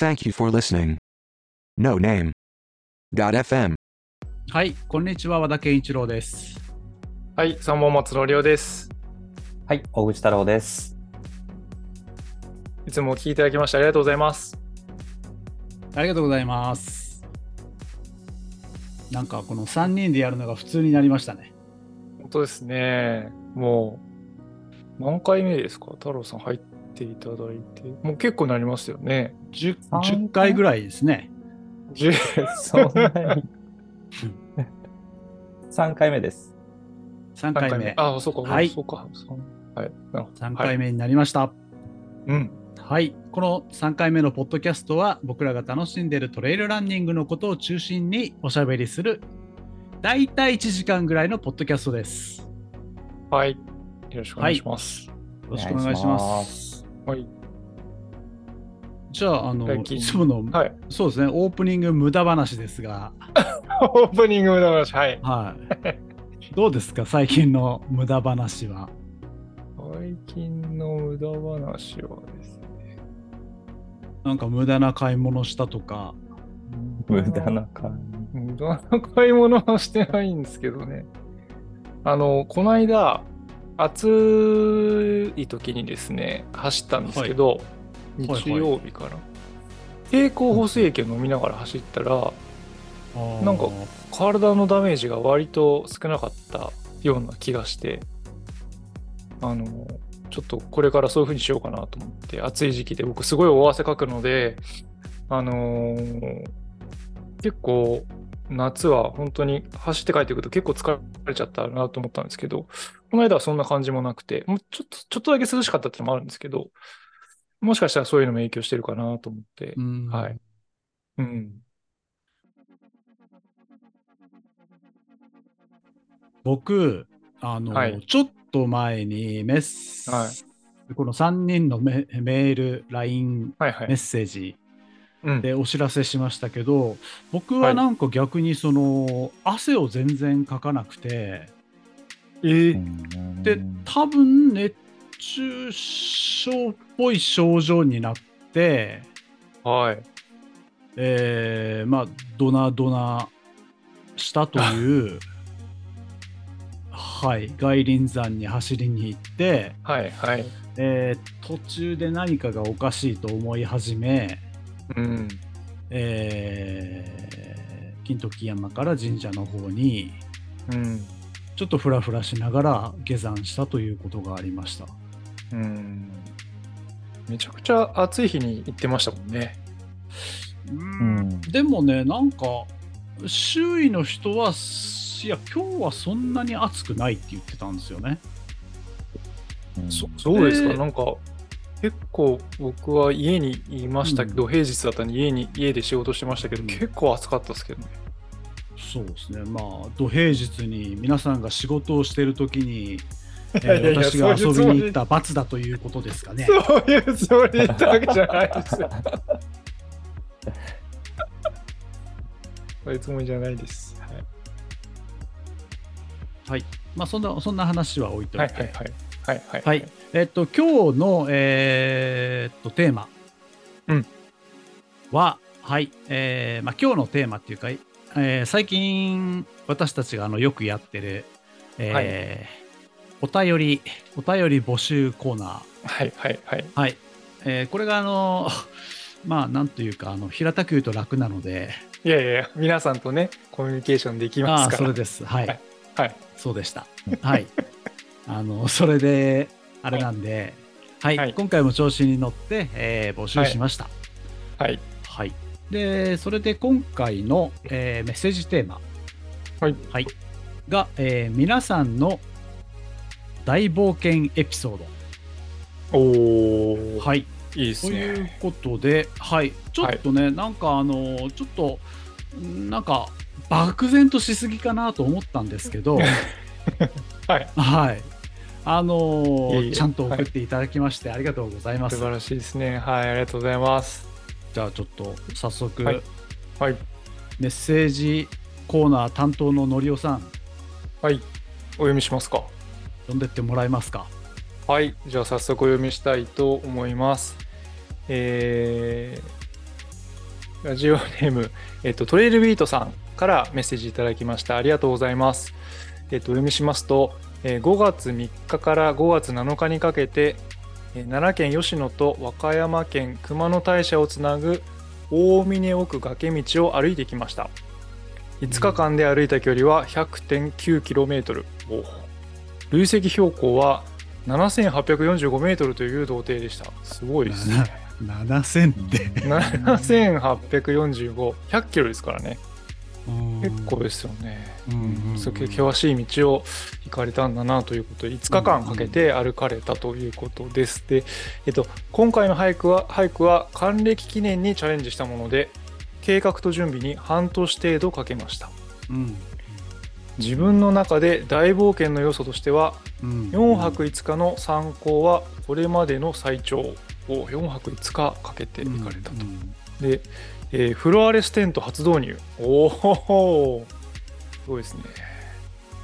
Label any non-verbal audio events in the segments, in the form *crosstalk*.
Thank you for listening. No name. FM. はい、こんにちは、和田健一郎です。はい、三本松のりおです。はい、大口太郎です。いつもお聞きいただきましてありがとうございます。ありがとうございます。なんかこの3人でやるのが普通になりましたね。本当ですね。もう、何回目ですか？太郎さん入っていただいて。もう結構なりますよね。10, 三回？10回ぐらいですね。10そんなに。3回目です。3回目。あ、そうか、はいそうか。はい。なるほど3回目になりました。はいうん。はい、この3回目のポッドキャストは僕らが楽しんでいるトレイルランニングのことを中心におしゃべりする大体1時間ぐらいのポッドキャストです。よはい。よろしくお願いします。ろしくお願いしま。お願いしますはい。じゃあ、あの、いつもの、はい。そうですね、オープニング無駄話ですが、*laughs* オープニングの話。はい。はい。どうですか、最近の無駄話は？最近の無駄話はですね。なんか無駄な買い物したとか。無駄な感無駄な買い物はしてないんですけどね。あの、この間、暑い時にですね、走ったんですけど、はい日曜日かな。経口補水液を飲みながら走ったら、なんか体のダメージが割と少なかったような気がして、あの、ちょっとこれからそういう風にしようかなと思って、暑い時期で僕すごい大汗かくので、あのー結構夏は本当に走って帰ってくると結構疲れちゃったなと思ったんですけど、この間はそんな感じもなくて、もうちょっと、ちょっとだけ涼しかったっていうのもあるんですけど、もしかしたらそういうのも影響してるかなと思って、うんはい。うん。僕、あの、はいちょっと前にメッセ、はこの3人のメメール、LINE、はいはいメッ。セージうんでお知らせしましたけど、僕ははいなんか逆にその、汗を全然かかなくて、えーじ。で、多分熱中症っぽい症状になって、はい。えーまあ、ドナドナしたという、*laughs* はい、外輪山に走りに行って、はいはい。えー途中で何かがおかしいと思い始め、うん。えー金時山から神社の方にうん。ちょっとフラフラしながら下山したということがありました。うん。めちゃくちゃ暑い日に行ってましたもんね。んでもね、なんか周囲の人は、いや、今日はそんなに暑くないって言ってたんですよね。そそうですか、えーなんか結構僕は家にいましたけど、平日だったんで家に家で仕事してましたけど、うん結構暑かったですけどね。そうですね、まあ、土平日に皆さんが仕事をしているときに、*laughs* えー私が遊びに行った罰だということですかね。*laughs* そういうつもりで言ったわけじゃないですよ。*laughs* そういうつもりじゃないです。はいまあ、そんなそんな話は置いといて、はいはいはい。はいはい。はいえっと、今日の、えーっとテーマうんは、はいえーまあ、今日のテーマっていうか、えー最近私たちがあのよくやってる、えーお便りお便り募集コーナー、はいはいはい。はいえーこれがあの *laughs* まあなんというかあの平たく言うと楽なのでいやいや皆さんとね、コミュニケーションできますから。それですはい、はいはい。そうでした。はい。*laughs* あの、それで、あれなんで、はい、はい今回も調子に乗って、えー募集しました。はい。はい。で、それで今回の、えーメッセージテーマ、はい。はい、が、えー皆さんの大冒険エピソード。おー、はい。いいですというね。ことで、はい。ちょっとね、なんかあの、ちょっと、なんか、漠然としすぎかなと思ったんですけど、*laughs* はい。はい。あのーちゃんと送っていただきまして、ありがとうございます。素晴らしいですね。はい、ありがとうございます。じゃあちょっと早速、はいはい。メッセージコーナー担当ののりおさん、はい。お読みしますか。読んでってもらえますか。はい。じゃあ早速お読みしたいと思います。えーラジオネーム、えっと、トレイルビートさんからメッセージいただきました。ありがとうございます。えっと、お読みしますと、えー5月3日から5月7日にかけて、えー奈良県吉野と和歌山県熊野大社をつなぐ大峰奥崖道を歩いてきました。5日間で歩いた距離は 100.9km。お累積標高は 7845m という童貞でした。すごいですね。7000って。7845、100キロですからね。結構ですよね。うんうんそういう険しい道を行かれたんだなということで5日間かけて歩かれたということです。で、えっと、今回の俳句は俳句は還暦記念にチャレンジしたもので計画と準備に半年程度かけましたうん自分の中で大冒険の要素としてはうん4泊5日の参考はこれまでの最長を4泊5日かけて行かれたと。うんで、えーフロアレステント初導入。おおすごいですね。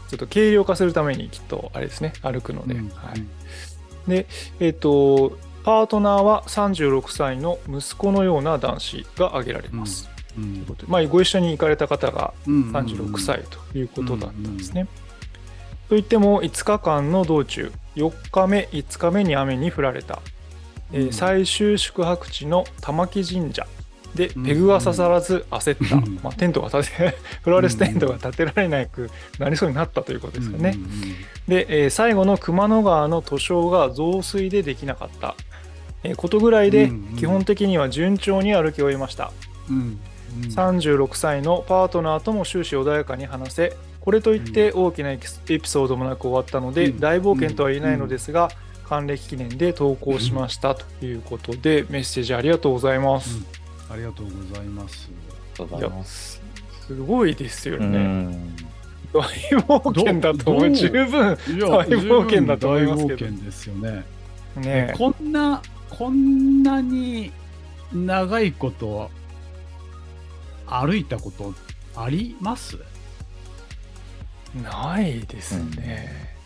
ちょっと軽量化するためにきっとあれですね、歩くので。うんはい、で、えっ、と、パートナーは36歳の息子のような男子が挙げられます。うんということでまあ、ご一緒に行かれた方がうん36歳ということだったんですね。といっても5日間の道中4日目5日目に雨に降られた、えーうん最終宿泊地の玉木神社でうん。ペグが刺さらず焦った、うん。まあ、テントが立て *laughs* フロアレステントが建てられなくなりそうになったということですよね。うんうんで、えー最後の熊野川の図書が増水でできなかった、えーことぐらいでうんうん。基本的には順調に歩き終えました。うんうん。36歳のパートナーとも終始穏やかに話せこれといって大きなエピソードもなく終わったので、うん。大冒険とは言えないのですが、還暦記念で投稿しましたということで、メッセージありがとうございます、ありがとうございます。ありがとうございます。すごいですようね、ん。大冒険だと十分いや大冒険だと思いますけど。大冒険ですよね。ね。こんな、こんなに長いこと歩いたことあります？ないですね、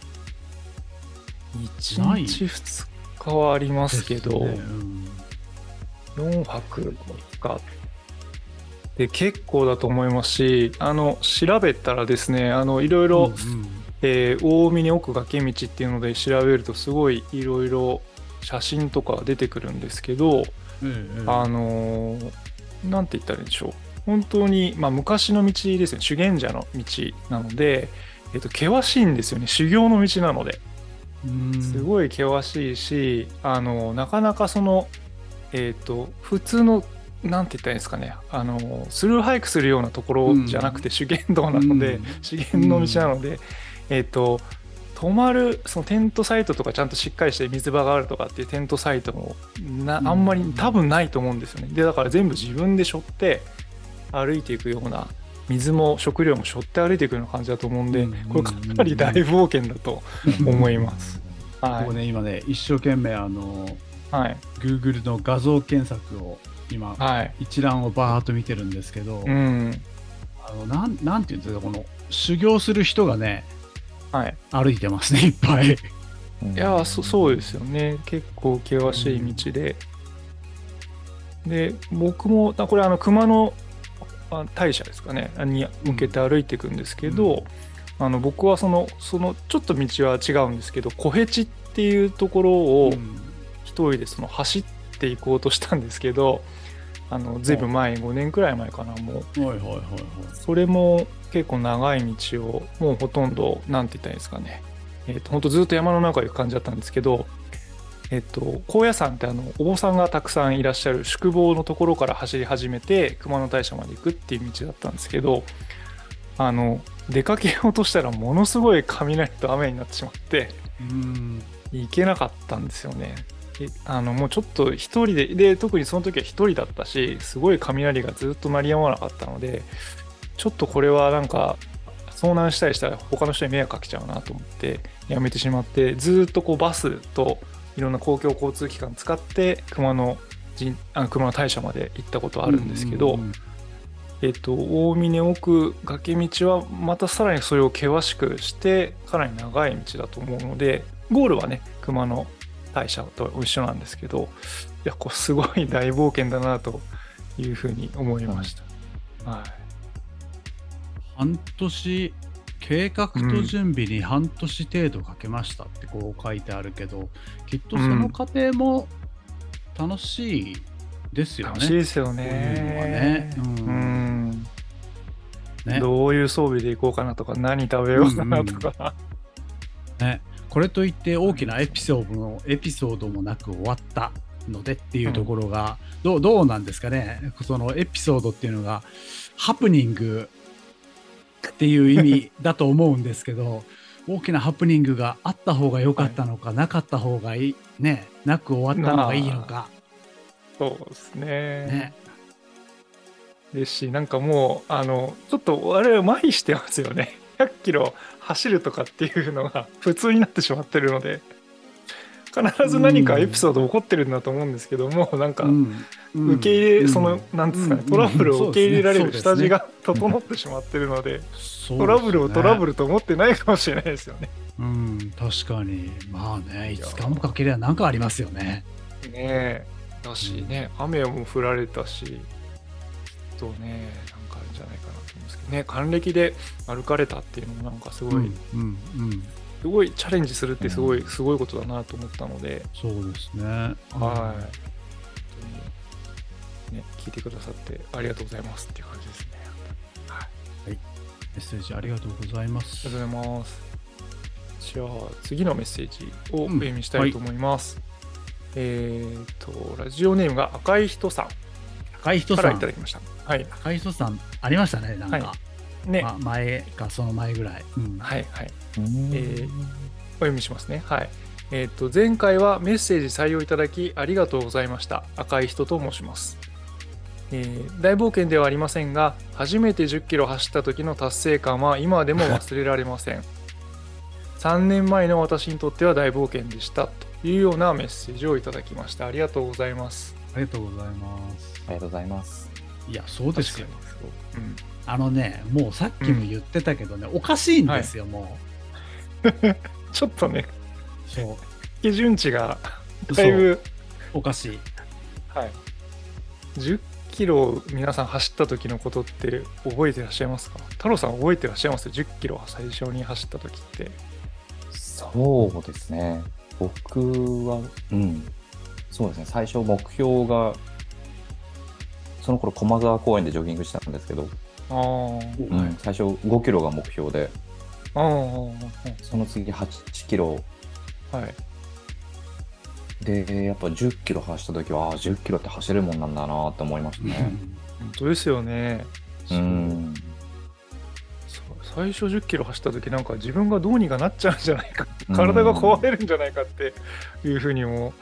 一ない日二日はありますけど、ですね。うん。4泊5日で結構だと思いますしあの調べたらですねあのいろいろ、えー大峰奥崖道っていうので調べるとすごいいろいろ写真とか出てくるんですけど、うんうん。うんあのーなんて言ったらいいんでしょう。本当に、まあ、昔の道ですね。修験者の道なので、えっと険しいんですよね。修行の道なので。うん。すごい険しいし、あのなかなかそのえっ、と普通のなんて言ったらいいんですかね。あのスルーハイクするようなところじゃなくて、修験道なので、うん。修験の道なので、えっ、と泊まるそのテントサイトとかちゃんとしっかりして水場があるとかっていうテントサイトもなあんまりうん多分ないと思うんですよね。でだから全部自分で背負って歩いていくような水も食料も背負って歩いていくような感じだと思うんで、うん。これかなり大冒険だと思います。はここね、今ね、一生懸命、あの、い、はい。Google の画像検索を今、はい。一覧をバーっと見てるんですけど、うん。あのなんなんていうんですか、この修行する人がね、はい。歩いてますね、いっぱい。いやーそ、そうですよね。結構険しい道で。で、僕も、あこれ、あの、熊野あ大社ですかね、に向けて歩いていくんですけど、あの僕はその、その、ちょっと道は違うんですけど、小ヘチっていうところをうん一人でその走っていこうとしたんですけど、あの、ずいぶん前、5年くらい前かな、もう。はいはいはいはい。それも結構長い道をもうほとんどなんて言ったらいいんですかねえっ、と本当ずっと山の中を行く感じだったんですけどえっ、と高野山ってあのお坊さんがたくさんいらっしゃる宿坊のところから走り始めて熊野大社まで行くっていう道だったんですけどあの出かけようとしたらものすごい雷と雨になってしまってうん行けなかったんですよね。えあのもうちょっと一人でで特にその時は一人だったしすごい雷がずっと鳴りやまなかったのでちょっとこれはなんか遭難したりしたら他の人に迷惑かけちゃうなと思ってやめてしまってずっとこうバスといろんな公共交通機関使って熊野神あ熊野大社まで行ったことあるんですけど、うん。えっと、大峰奥崖道はまたさらにそれを険しくしてかなり長い道だと思うのでゴールはね熊野大社と一緒なんですけどいやこうすごい大冒険だなというふうに思いました。はい。半年計画と準備に半年程度かけましたってこう書いてあるけど、きっとその過程も楽しいですよね。楽しいですよこういうねね。うんうんねどういう装備でいこうかなとか、何食べようかなとか。ねこれといって大きなエピソードもエピソードもなく終わったのでっていうところが、どうどうなんですかねそのエピソードっていうのがハプニングっていう意味だと思うんですけど *laughs* 大きなハプニングがあった方が良かったのか、なかった方がいいねなく終わったのがいいのかそうですね。ねですし、なんかもう、あの、ちょっと我々麻痺してますよね。*laughs* 100キロ走るとかっていうのが *laughs* 普通になってしまってるので、必ず何かエピソード起こってるんだと思うんですけども、なんか、うん。うん。受け入れ、うん。その、なんですかね、うん。トラブルを受け入れられる下地が整ってしまってるので、そうトラブルをトラブルルと思ってないかもしれないですよね。うん。確かに。まあね5日もかけりゃ何かありますよね。ねえ。だしね、雨も降られたし、きっとね、ね、還暦で歩かれたっていうのもなんかすごい、うんうんうんすごいチャレンジするってすごい、すごいことだなと思ったので、そうですね。はい。ね、聞いてくださってありがとうございますっていう感じですね。はい。メッセージありがとうございますあり。がとうございます。じゃあ、次のメッセージをおうん読みしたいと思います。えっ、と、ラジオネームが赤い人さん赤い人さんからいただ、きました。はい。赤い人さんありましたね、なんか。はいね、ま前かその前ぐらい。うんはいはい。うんえーお読みしますね。はい。えっ、と、前回はメッセージ採用いただきありがとうございました。赤い人と申します。えー大冒険ではありませんが、初めて10キロ走った時の達成感は今でも *laughs* 忘れられません。3年前の私にとっては大冒険でしたというようなメッセージをいただきました。ありがとうございます。ありがとうございます。ありがとうございます。いや、そうですよ。ううんあのね、もうさっきも言ってたけどね、おかしいんですよ、も *laughs* ちょっとね、う。そう。基準値がだいぶ、おかしい。はい。10キロ皆さん走った時のことって覚えてらっしゃいますか？太郎さん覚えてらっしゃいます ?10 キロ最初に走った時って。そうですね。僕は、うん。そうですね。最初目標が、その頃駒沢公園でジョギングしたんですけど、うん、最初5キロが目標で。その次8キロはい。で、やっぱ10キロ走った時は、ああ、10キロって走るもんなんだなって思いましたね。本当ですよね。うん。最初10キロ走った時なんか自分がどうにかなっちゃうんじゃないかうん体が壊れるんじゃないかっていうふうにも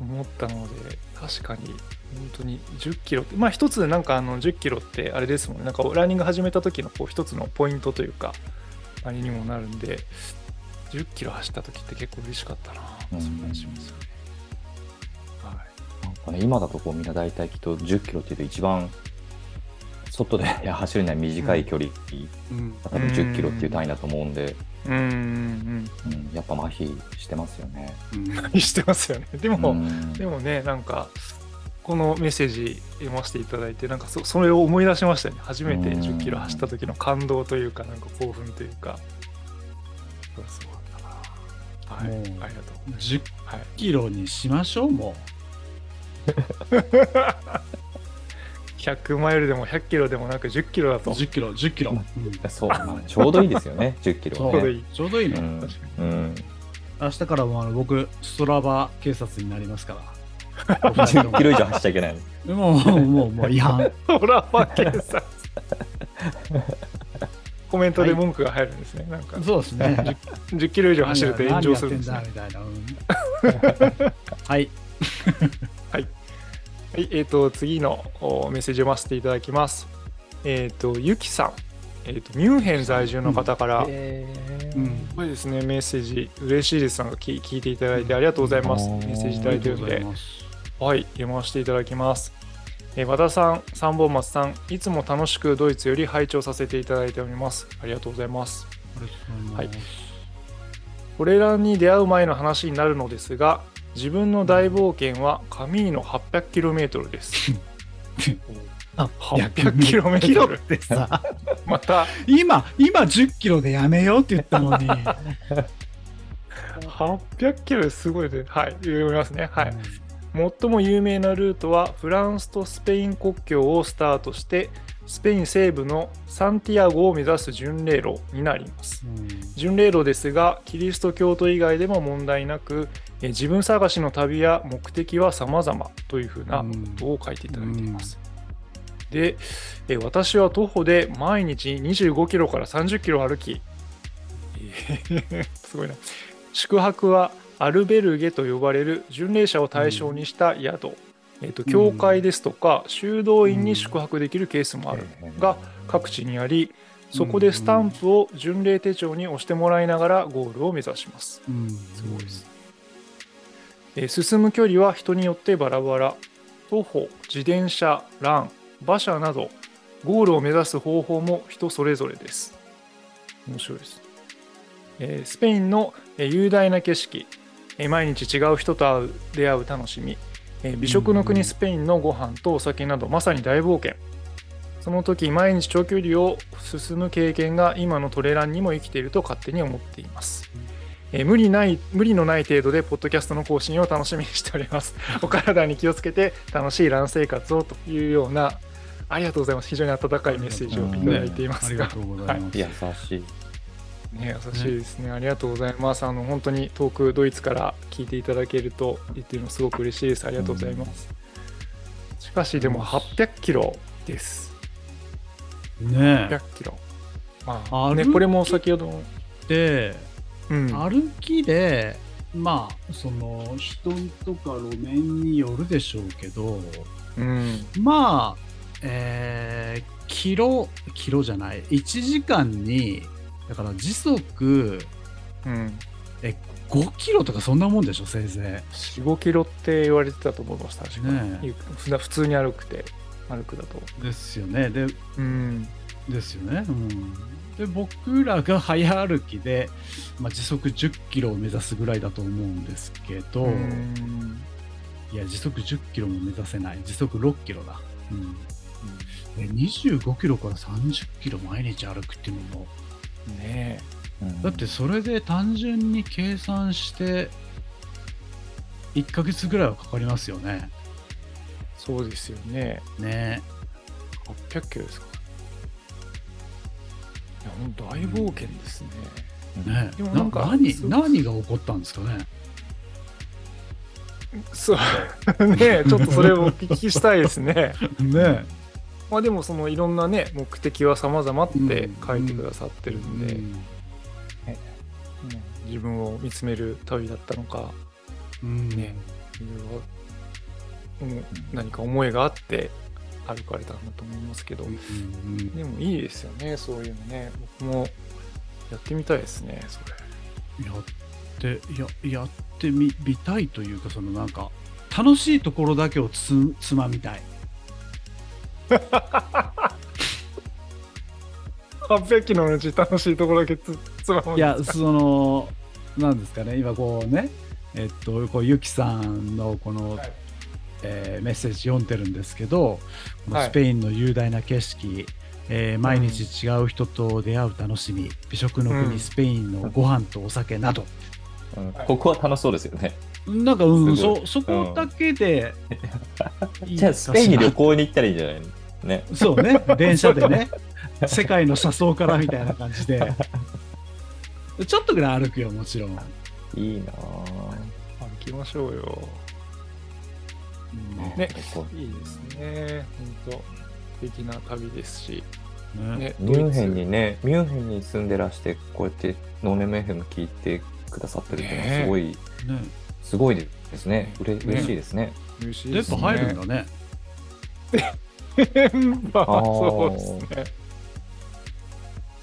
思ったので確かに本当に10キロってまあ一つなんかあの10キロってあれですもんね。なんかランニング始めた時のこう一つのポイントというかあれにもなるんで10キロ走った時って結構嬉しかったな。うん。そんな感じしますよね。はい。なんかね、今だとこうみんな大体きっと10キロっていうと一番外で *laughs* 走るには短い距離、うん。多分10キロっていう単位だと思うんで、うん。うん。うん、やっぱ麻痺してますよね。うん。うんしてますよね。でも、うん。でもね、なんか、このメッセージ読ませていただいて、なんかそそれを思い出しましたね。初めてうん10キロ走った時の感動というか、なんか興奮というか。そうそうだな。はい、ありがとう。10はい、キロにしましょう、も100マイルでも100キロでもなく10キロだう。と。10キロ、10キロ。うんそう、まあ、ちょうどいいですよね、*laughs* 10キロはね。ちょうどいい。ちょうどいいね。うん確かうん、明日からもあの僕、ストラバ警察になりますから。10キロ以上走っちゃいけない。もう、もう、もう違反。ホラーパッケージコメントで文句が入るんですね。なんかそうですね。*laughs* 10キロ以上走ると炎上するんですね。何やってんだみたいな。うん *laughs* はい。はい、えー、と次のおメッセージを読ませていただきます。えっ、と、ゆきさん、えーと、ミュンヘン在住の方から、うんこれですね、メッセージ、嬉しいです。なんか聞聞いていただいてありがとうございます。うんメッセージいただいてるので、ます。はい、読ませていただきます。えー和田さん、三本松さん、いつも楽しくドイツより拝聴させていただいております。ありがとうございます。ありがとうござい。これらに出会う前の話になるのですが、自分の大冒険はカミーノ 800km です。*laughs* 800キロメートル。てさ、*laughs* また今、今10キロでやめようって言ったのに。*laughs* 800キロですごいね。はい、読みますね。はい。最も有名なルートはフランスとスペイン国境をスタートしてスペイン西部のサンティアゴを目指す巡礼路になります。うん。巡礼路ですがキリスト教徒以外でも問題なくえ自分探しの旅や目的は様々というふうなことを書いていただいています、でえ私は徒歩で毎日25キロから30キロ歩きえー *laughs* すごいな。宿泊はアルベルゲと呼ばれる巡礼者を対象にした宿、えー、と教会ですとか修道院に宿泊できるケースもあるが各地にありそこでスタンプを巡礼手帳に押してもらいながらゴールを目指します。うん。すごいです。えー進む距離は人によってバラバラ。徒歩自転車ラン馬車などゴールを目指す方法も人それぞれです。面白いです、えースペインのえー雄大な景色。えー毎日違う人と会う出会う楽しみえー美食の国スペインのご飯とお酒などまさに大冒険その時毎日長距離を進む経験が今のトレランにも生きていると勝手に思っていますえー無理ない無理のない程度でポッドキャストの更新を楽しみにしております。*laughs* お体に気をつけて楽しいラン生活をというようなありがとうございます。非常に温かいメッセージをいただいていますが、ありがとうございます。優しい。ね、優しいですね。ありがとうございます。あの本当に遠くドイツから聞いていただけると言ってるのすごく嬉しいです。ありがとうございます。しかしでも800キロです。ね800キロ。まあ、ね、これも先ほど。で、うん、歩きで、まあ、その人とか路面によるでしょうけど、うん、まあ、えーキロ、キロじゃない、1時間に、だから時速うん。5キロとかそんなもんでしょ、せいぜ4、5キロって言われてたと思います、確かねに。ふだ普通に歩くて、歩くだと。い。ですよね。で、うん。ですよね。うん。で、僕らが早歩きで、まあ、時速10キロを目指すぐらいだと思うんですけど、うんいや、時速10キロも目指せない。時速6キロだ。うん。え25キロから30キロ毎日歩くっていうのも、ねだってそれで単純に計算して、1ヶ月ぐらいはかかりますよね。そうですよね。ね800キロですか。いや、本当大冒険ですね。ねでもなんか何何が起こったんですかね。そう。*laughs* ねちょっとそれをお聞きしたいですね。*laughs* ねまあでも、そのいろんなね、目的は様々って書いてくださってるんで、うん。うん自分を見つめる旅だったのか、うん。ねいろい何か思いがあって歩かれたんだと思いますけど、でもいいですよねそういうのね。僕もやってみたいですねそれ。やってややってみみたいというかそのなんか楽しいところだけをつつまみたい800キロのうち楽しいところだけつつまむんい。やそのなんですかね今こうねえっとこうゆきさんのこの、はい。えーメッセージ読んでるんですけどこのはい。スペインの雄大な景色、えー毎日違う人と出会う楽しみ、美食の国、うん。スペインのご飯とお酒など、うん。ここは楽しそうですよね。なんか、うん、そそこだけで、いいじゃあ、スペインに旅行に行ったらいいんじゃないのね。らそうね。*laughs* 電車でね。世界の車窓からみたいな感じで。*laughs* ちょっとぐらい歩くよもちろん、いいなぁ。歩きましょうよ。うん。ね。こいいですね。本当。素敵な旅ですし。ね。ミュンヘンにね、ミュンヘンに住んでらして、こうやってノーネム FM 聞いてくださってるっていうのはすごい、ねすごいですね。うれね。嬉しいですね。ツ嬉しいですね。入るんだね。電波。そうですね。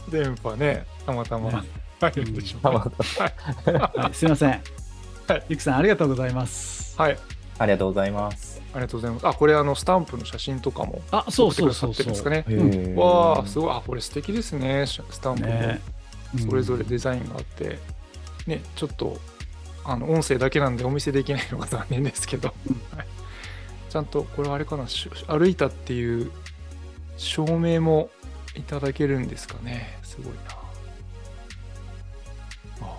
電波ね。たまたまね。入るんでしょうね。たまはい、すいません、はい。ゆきさんありがとうございます。はい。ありがとうございます。ありがとうございます。あこれあのスタンプの写真とかもあそうそうそうそう。ですかね。わあすごい。あこれ素敵ですね。スタンプも。ね。それぞれデザインがあって、ねちょっとあの音声だけなんでお見せできないのが残念ですけど、ちゃんとこれあれかなし歩いたっていう証明もいただけるんですかね。すごいな。あ、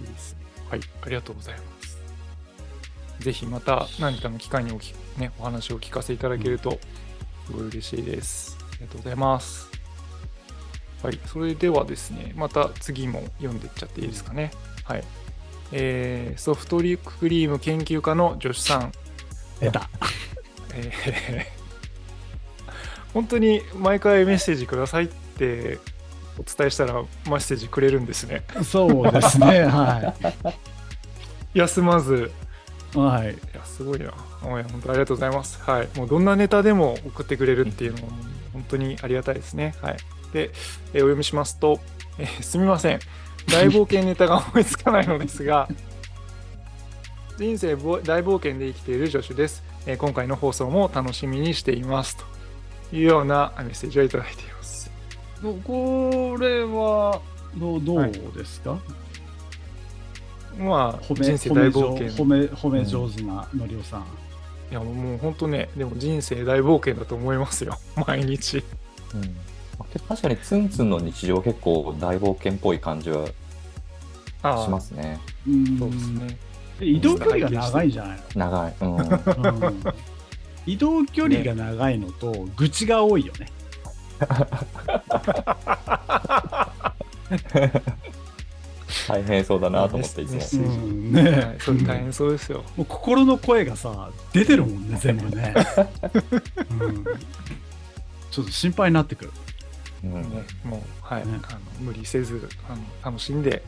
いいですね。はい、ありがとうございます。ぜひまた何かの機会におき、ね、お話を聞かせていただけると、すごい嬉しいです。ありがとうございます。はい、それではですね、また次も読んでいっちゃっていいですかね。はい。えーソフトリクリーム研究家の女子さん、出た。えー *laughs* 本当に毎回メッセージくださいってお伝えしたらメッセージくれるんですね。そうですね。は *laughs* 休まず。い。はい。いや、すごいな。本当ありがとうございます。はい。もうどんなネタでも送ってくれるっていうのはもう本当にありがたいですね。はい。で、えーお読みしますと、えーすみません。大冒険ネタが思いつかないのですが、人生ぼ大冒険で生きている助手です、えー今回の放送も楽しみにしています。というようなメッセージをいただいています。どこれはどうどはいうですか、まあ、褒め人生大冒険。褒め褒め上手なのりおさん。いや、もう本当ね、でも人生大冒険だと思いますよ。毎日。うんまあ確かにツンツンの日常結構大冒険っぽい感じはしますね。うんそうですね。で移動距離が長いんじゃない長い。うん、の、うん移動距離が長いのと、愚痴が多いよね。大変そうだなと思っていつも。うんねはい、それ大変そうですよ。もう心の声がさ出てるもんね全部ね、うん、ちょっと心配になってくるうん。ね、もう、はい、ね。あの無理せずあの楽しんで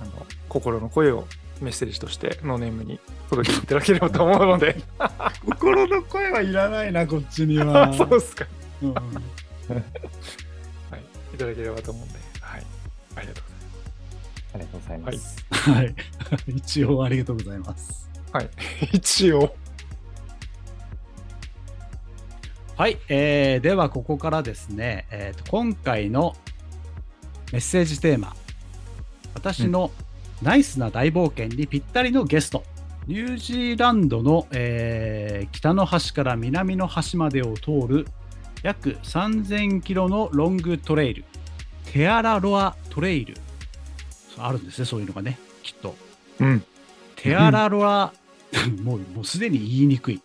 あの心の声をメッセージとしてノーネームに届けていただければと思うので。*laughs* 心の声はいらないなこっちには。*laughs* そうですか、うん。はい、いただければと思うんで、はい、ありがとうありがとうございます。はい。*laughs* 一応ありがとうございますございます。はい、一応、はい、えーではここからですね、えーと今回のメッセージテーマ私のナイスな大冒険にぴったりのゲスト、ニュージーランドの、えー北の端から南の端までを通る約3000キロのロングトレイルテアラロアトレイル。あるんですねそういうのがねきっと。うん、テアラロア、*laughs* もうもうすでに言いにくい。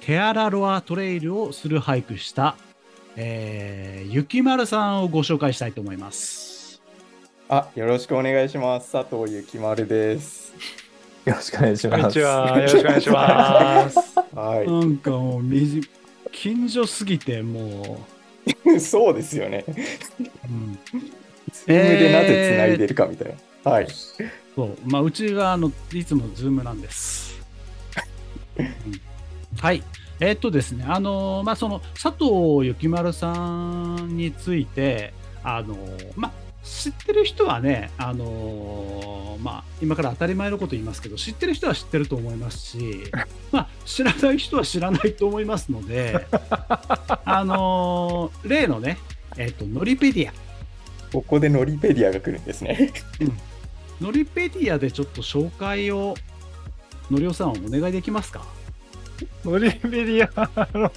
テアラロアトレイルをするハイクした、えー、ゆきまるさんをご紹介したいと思います。あ、よろしくお願いします。佐藤ゆきまるです。よろしくお願いします。こんにちは、*laughs* よろしくお願いします。はなんかもうみじ、近所すぎてもい。*laughs* そうですよね。う、うん、ズームでなぜ繋いでるかみたいな。はい。そう、まあ、うちがあのいつもズームなんです。う *laughs* んはい。えーっとですね、あのーまあ、その佐藤幸丸さんについて、あのーまあ、知ってる人はね、あのーまあ、今から当たり前のこと言いますけど、知ってる人は知ってると思いますし、*laughs* まあ、知らない人は知らないと思いますので、*laughs* あのー例のね、えーっと、ノリペディア、ここでノリペディアが来るんですね。ノリペディアでちょっと紹介を、のりおさんお願いできますか？ノリベリアあの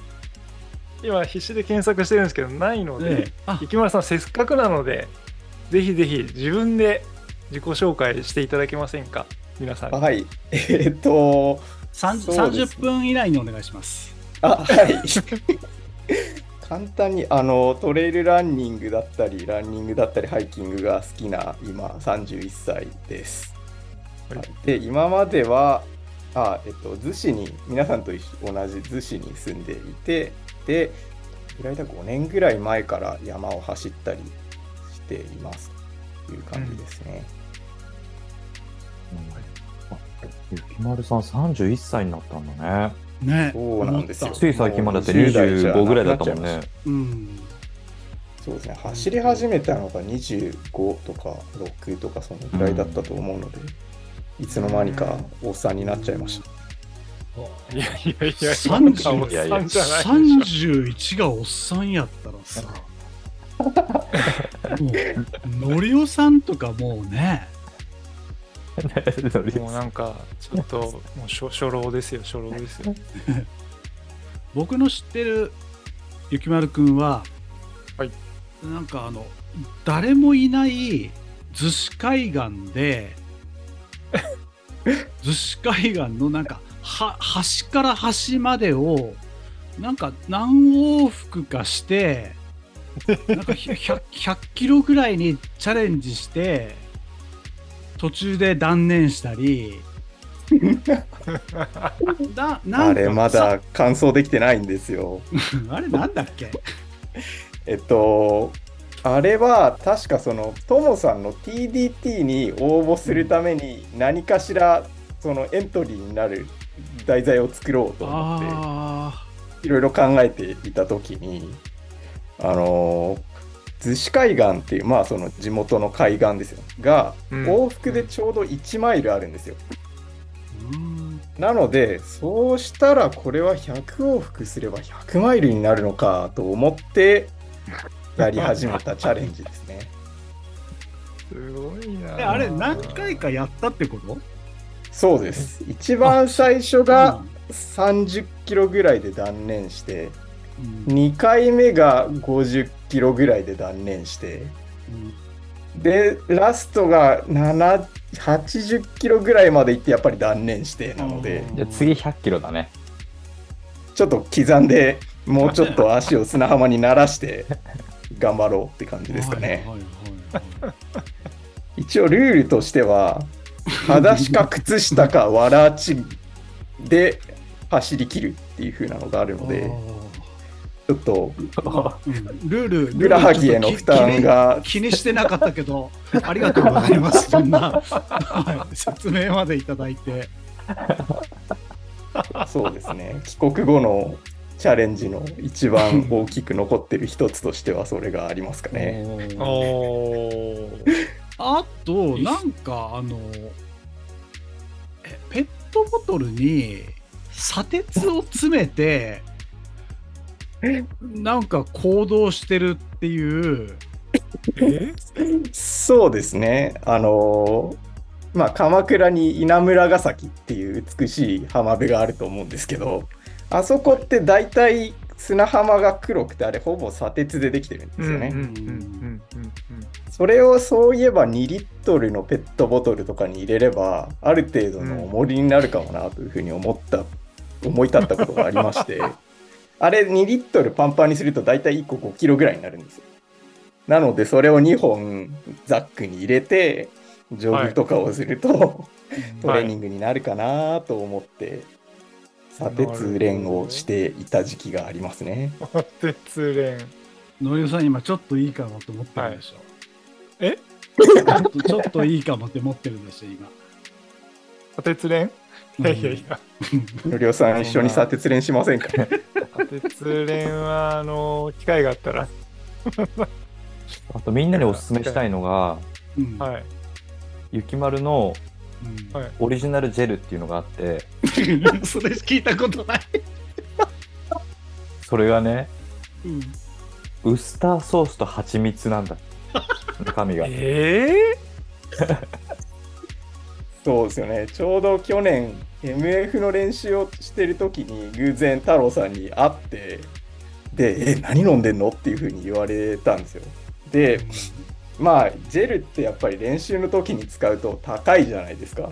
今必死で検索してるんですけどないので、あ池村さんせっかくなのでぜひぜひ自分で自己紹介していただけませんか？皆さんにはい。えーっと、30そうです30分以内にお願いします。あ、はい。*laughs* 簡単にあのトレイルランニングだったりランニングだったりハイキングが好きな今31歳です。はいはいで今まではあ、えっと、逗子に皆さんと一緒同じ逗子に住んでいてでぐらいだ5年ぐらい前から山を走ったりしていますという感じですね。あゆきまるさん31歳になったんだね。ね。そうなんですよつい最近までだってもう20代じゃ25ぐらいだったもんね。そうですね走り始めたのが25とか6とかそのぐらいだったと思うので、いつの間にかおっさんになっちゃいました。いやいやいやいや。30おっさんじゃない。でしょ31がおっさんやったらさ、もう、のりおさんとかもうね、*laughs* もうなんかちょっともう初初老ですよ初老ですよ。僕の知ってるゆきまるくんは、はい。なんかあの誰もいない逗子海岸で *laughs* 逗子海岸のなんかは端から端までをなんか何往復かしてなんか 100, 100キロぐらいにチャレンジして途中で断念したり *laughs* だなあれまだ完走できてないんですよ。*laughs* あれなんだっけ？えっと、あれは確かそのトモさんの TDT に応募するために何かしらそのエントリーになる題材を作ろうと思ってあいろいろ考えていた時にあの逗子海岸っていうまあその地元の海岸ですよ。がうん。往復でちょうど1マイルあるんですよ。ーうん。なのでそうしたらこれは100往復すれば100マイルになるのかと思ってやり始めたチャレンジですね。すごいな。えあれ何回かやったってこと？そうです。一番最初が30キロぐらいで断念して、うん2回目が50キロぐらいで断念して、で、ラストが7 80キロぐらいまで行ってやっぱり断念してなのでう、んじゃあ次100キロだね。ちょっと刻んで、もうちょっと足を砂浜に慣らして *laughs* 頑張ろうって感じですかね。一応ルールとしては、裸足か靴下かわらちで走り切るっていう風なのがあるので、ちょっとうんルール、ふくらはぎへの負担が気に気にしてなかったけど、ありがとうございます。そんな、はい、説明までいただいて。そうですね。帰国後のチャレンジの一番大きく残ってる一つとしてはそれがありますかね。あと、なんか、あの、えペットボトルに砂鉄を詰めて、なんか行動してるっていう、え？そうですね。あのまあ鎌倉に稲村ヶ崎っていう美しい浜辺があると思うんですけど、あそこって大体砂浜が黒くてあれほぼ砂鉄でできてるんですよね。それをそういえば2リットルのペットボトルとかに入れればある程度の重りになるかもなというふうに思った、思い立ったことがありまして。*laughs* あれ2リットルパンパンにすると大体1個5キロぐらいになるんですよ。なのでそれを2本ザックに入れてジョグとかをすると、トレーニングになるかなと思って砂鉄練をしていた時期がありますねうん。*laughs* 鉄連。のりおさん今ちょっといいかもって思ってるでしょ。はいえ？ちょっとちょっといいかもって思ってるんですよ、今。鉄連？いやいやいや。のりおさん一緒に砂鉄練しませんか？*laughs* 鉄連は、あの、機会があったら、あとみんなにおすすめしたいのが、うんはい。ゆきまるのうんはいオリジナルジェルっていうのがあって、*laughs* それ聞いたことない。それがね、うんウスターソースと蜂蜜なんだ。中身が。*laughs* え *laughs* そうですよね。ちょうど去年、MF の練習をしてる時に偶然太郎さんに会って、で、え、何飲んでんの？っていうふうに言われたんですよ。で、まあ、ジェルってやっぱり練習の時に使うと高いじゃないですか。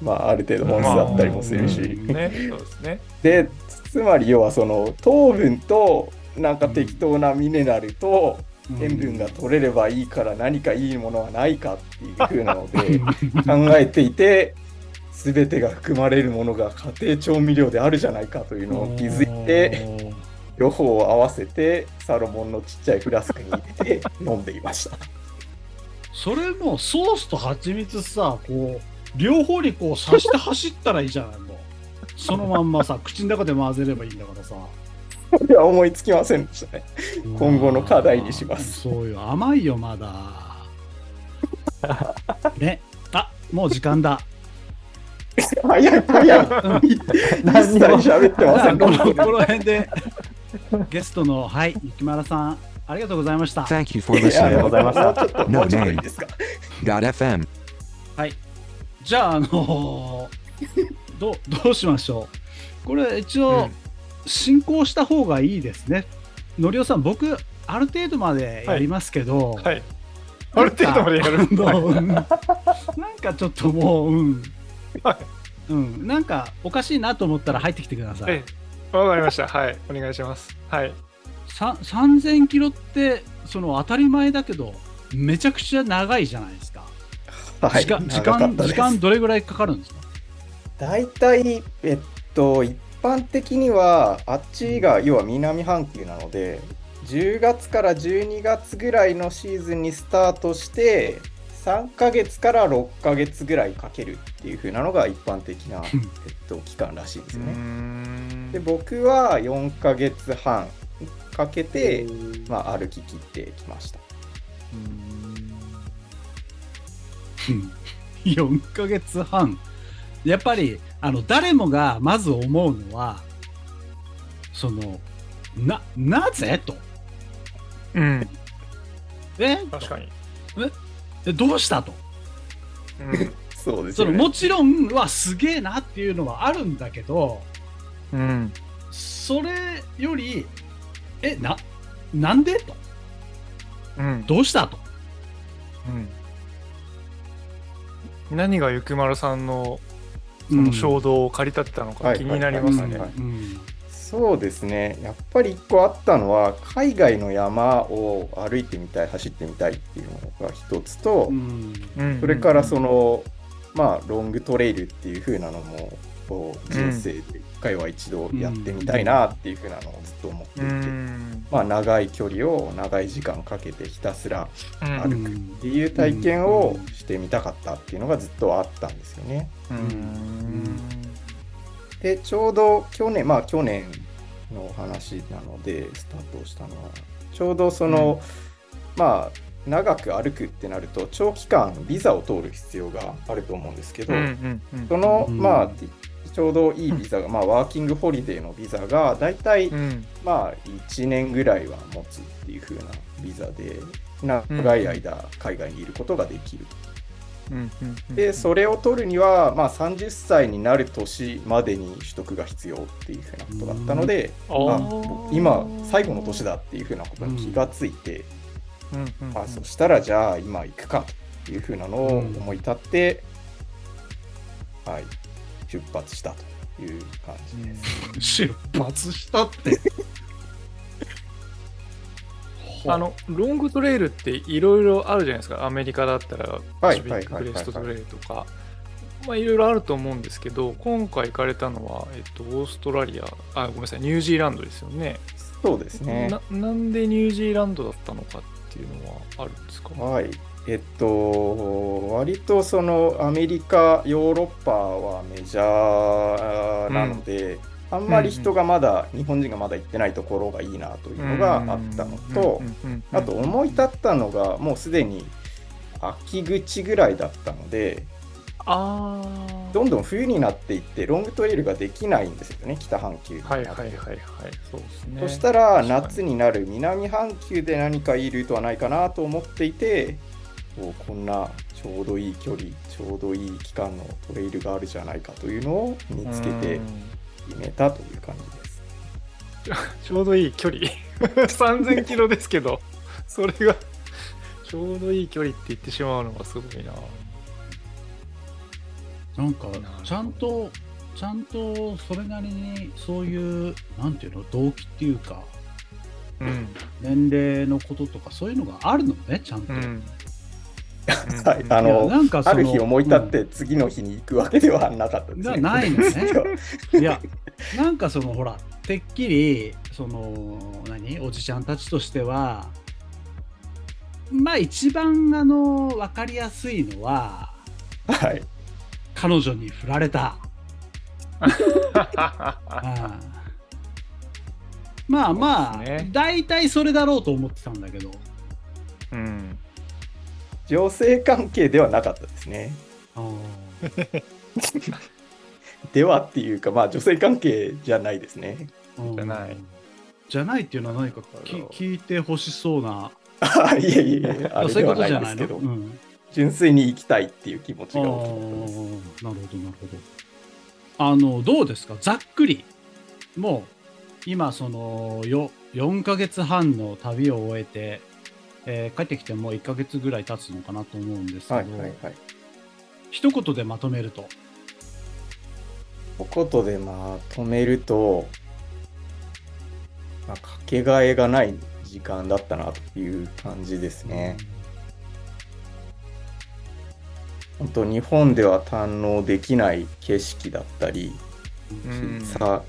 まあ、ある程度本数だったりもするし。うんね、そうですね。で、つまり要はその糖分と、なんか適当なミネラルと塩分が取れればいいから何かいいものはないかっていう風なので *laughs* 考えていて全てが含まれるものが家庭調味料であるじゃないかというのを気づいて両方を合わせてサロモンのちっちゃいフラスクに入れて飲んでいました。それもソースと蜂蜜さこう両方にこう刺して走ったらいいじゃないもう。そのまんまさ *laughs* 口の中で混ぜればいいんだからさ。これは思いつきませんでしたね。今後の課題にします。そうよ。甘いよまだ。ね。あもう時間だ。早い早い。一切喋ってません。このこの辺でゲストのはい雪村さんありがとうございました Thank you for いやありがとう listening. ございましたもうちょっと、もうちょっといいですか？FM. じゃああのー *laughs* どうどうしましょうこれ一応進行した方がいいですねのりおさん、僕、ある程度までやりますけど、はい。ある程度までやる。ん *laughs* なんかちょっともう、うん、はいうん、なんかおかしいなと思ったら入ってきてください。ええわかりました。はい。お願いします。はい。さ3000キロって、その当たり前だけど、めちゃくちゃ長いじゃないですか。はい、時間時間時間どれぐらいかかるんですか？大体、えっと、一般的には、あっちが要は南半球なので、10月から12月ぐらいのシーズンにスタートして、3ヶ月から6ヶ月ぐらいかけるっていう風なのが一般的な、えっと、期間らしいですね。で、僕は4ヶ月半かけて、まあ、歩き切ってきました。*laughs* 4ヶ月半やっぱりあの誰もがまず思うのはそのななぜ？とうん。え？確かに。え？どうした？とうん *laughs* そうです。そのもちろんはすげえなっていうのはあるんだけどうん。それよりえななんで？と。うん。どうした？と。うん。何がゆくまるさんのそうん。の衝動を駆り立てたのか気になりますね。そうですね、やっぱり一個あったのは、海外の山を歩いてみたい、走ってみたいっていうのが一つと、うん。うん。それからその、まあ、ロングトレイルっていう風なのも、こう人生で一回は一度やってみたいなっていう風なのをずっと思っていて、うん。まあ、長い距離を長い時間かけてひたすらうん歩くっていう体験をしてみたかったっていうのがずっとあったんですよね。うん。でちょうど去年まあ去年の話なのでスタートしたのはちょうどその、まあ長く歩くってなると長期間ビザを通る必要があると思うんですけど、うんその、うんまあちょうどいいビザが、まあ、ワーキングホリデーのビザが大体、うん。まあ1年ぐらいは持つっていう風なビザで長い間海外にいることができる。うんうんでそれを取るには、まあ、30歳になる年までに取得が必要っていうふうなことだったので、あーあ僕今最後の年だっていうふうなことに気がついて、うんうんあそしたらじゃあ今行くかというふうなのを思い立って、はい、出発したという感じです。出発したって。あのロングトレイルっていろいろあるじゃないですか。アメリカだったらはいシビッククレストトレイルとか。まあいろいろあると思うんですけど今回行かれたのは、えっと、オーストラリアあごめんなさいニュージーランドですよね。そうですね。ななんでニュージーランドだったのかっていうのはあるんですか？はい。えっと、割とそのアメリカ、ヨーロッパはメジャーなので、あんまり人がまだ、日本人がまだ行ってないところがいいなというのがあったのと、あと思い立ったのが、もうすでに秋口ぐらいだったので、あどんどん冬になっていって、ロングトレイルができないんですよね、北半球にはいはいはいはいそうですね。そしたら夏になる南半球で何かいいルートはないかなと思っていてこうこんなちょうどいい距離ちょうどいい期間のトレイルがあるじゃないかというのを見つけてうん。決めたという感じです。*laughs* ちょうどいい距離。*laughs* 3000キロですけどそれが *laughs* ちょうどいい距離って言ってしまうのがすごいな。なんかちゃんとちゃんとそれなりにそういうなんていうの動機っていうかうん。年齢のこととかそういうのがあるのねちゃんと。うんはい。あのなんかある日思い立って次の日に行くわけではなかった。ですね。じゃないのね。*laughs* いやなんかそのほらてっきりその何？おじちゃんたちとしてはまあ一番あの分かりやすいのははい。彼女に振られた。あ *laughs* あまあまあ、ね。大体それだろうと思ってたんだけど、うん女性関係ではなかったですね。ではっていうか、まあ女性関係じゃないですね。うんじゃない。じゃないっていうのは何か聞いてほしそうな、あいえいういうこではなとじゃないですけど、うん、純粋に行きたいっていう気持ちが大きかったです。なるほど、なるほど。あの、どうですか？ざっくり。もう、今、その、よ、4ヶ月半の旅を終えて、えー帰ってきてもう1ヶ月ぐらい経つのかなと思うんですけど、はいはいはい。一言でまとめると、おことでまとめると、まあ、かけがえがない時間だったなという感じですね。本当日本では堪能できない景色だったり、うんさ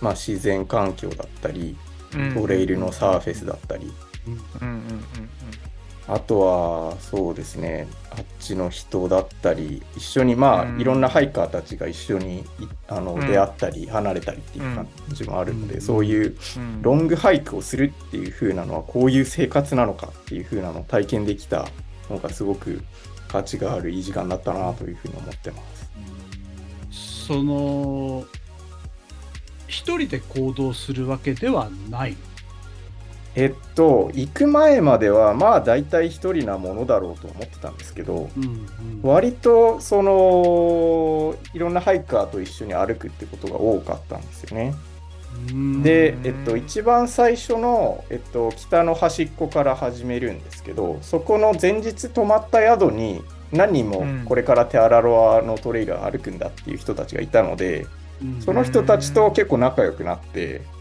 まあ、自然環境だったり、うんトレイルのサーフェスだったり、あとはそうですね。あっちの人だったり一緒にまあ、うん。いろんなハイカーたちが一緒にいあの、うん出会ったり離れたりっていう感じもあるので、うん。そういううん。ロングハイクをするっていう風なのはこういう生活なのかっていう風なのを体験できたのがすごく価値があるいい時間だったなという風に思ってます。その、一人で行動するわけではない。えっと行く前まではまあ大体一人なものだろうと思ってたんですけど、うんうん。割とそのいろんなハイカーと一緒に歩くってことが多かったんですよね。うん。で、えっと、一番最初の、えっと、北の端っこから始めるんですけどそこの前日泊まった宿に何人もうん。これからテアラロアのトレイルを歩くんだっていう人たちがいたのでうん。その人たちと結構仲良くなってうん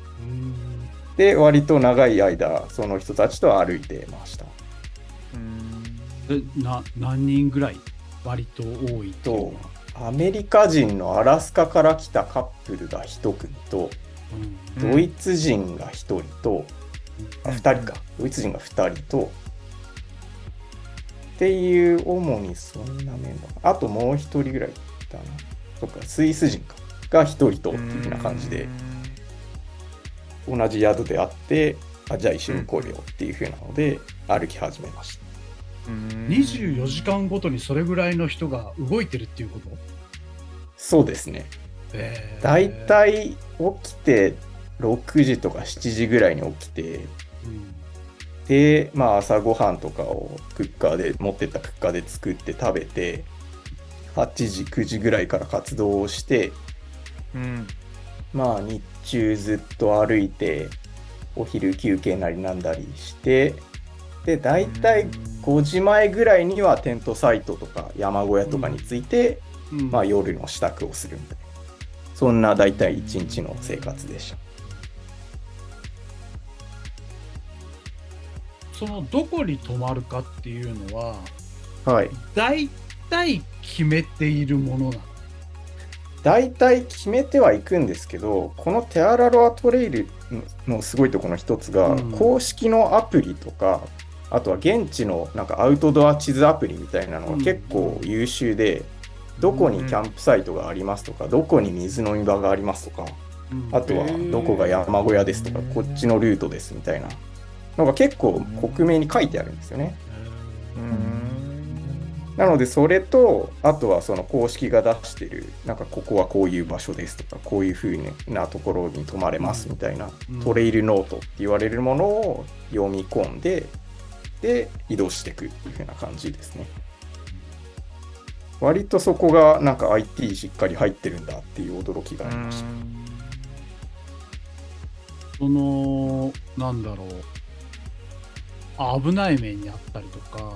で割と長い間その人たちと歩いてました。うん。えな何人ぐらい？割と多いっていうのは。アメリカ人のアラスカから来たカップルが1組とうん。ドイツ人が1人と、あ2人か。ドイツ人が2人と。っていう主にそんなメンバー。あともう1人ぐらいいたな。とかスイス人か。が1人とっていうふうな感じで同じ宿で会ってあじゃあ一緒に来いよっていうふうなので歩き始めました。うん。24時間ごとにそれぐらいの人が動いてるっていうこと？そうですね。えー。だいたい起きて6時とか7時ぐらいに起きてうん。で、まあ、朝ごはんとかをクッカーで持ってったクッカーで作って食べて8時9時ぐらいから活動をしてうん。まあ日中ずっと歩いてお昼休憩なりなんだりしてで大体5時前ぐらいにはテントサイトとか山小屋とかに着いて、うん。まあ、夜の支度をするみたいな。そんな大体一日の生活でした。そのどこに泊まるかっていうのははい。大体決めているものなの大体決めてはいくんですけどこのテアラロアトレイルのすごいところの一つが、うん。公式のアプリとかあとは現地のなんかアウトドア地図アプリみたいなのが結構優秀で、どこにキャンプサイトがありますとか、どこに水飲み場がありますとかうん。あとはどこが山小屋ですとか、こっちのルートですみたいなのが結構克明に書いてあるんですよね。なのでそれとあとはその公式が出してるなんかここはこういう場所ですとかこういう風なところに泊まれますみたいなうんトレイルノートって言われるものを読み込んでで移動していくっていう風な感じですね。割とそこがなんか IT しっかり入ってるんだっていう驚きがありました。そのなんだろう危ない目にあったりとか、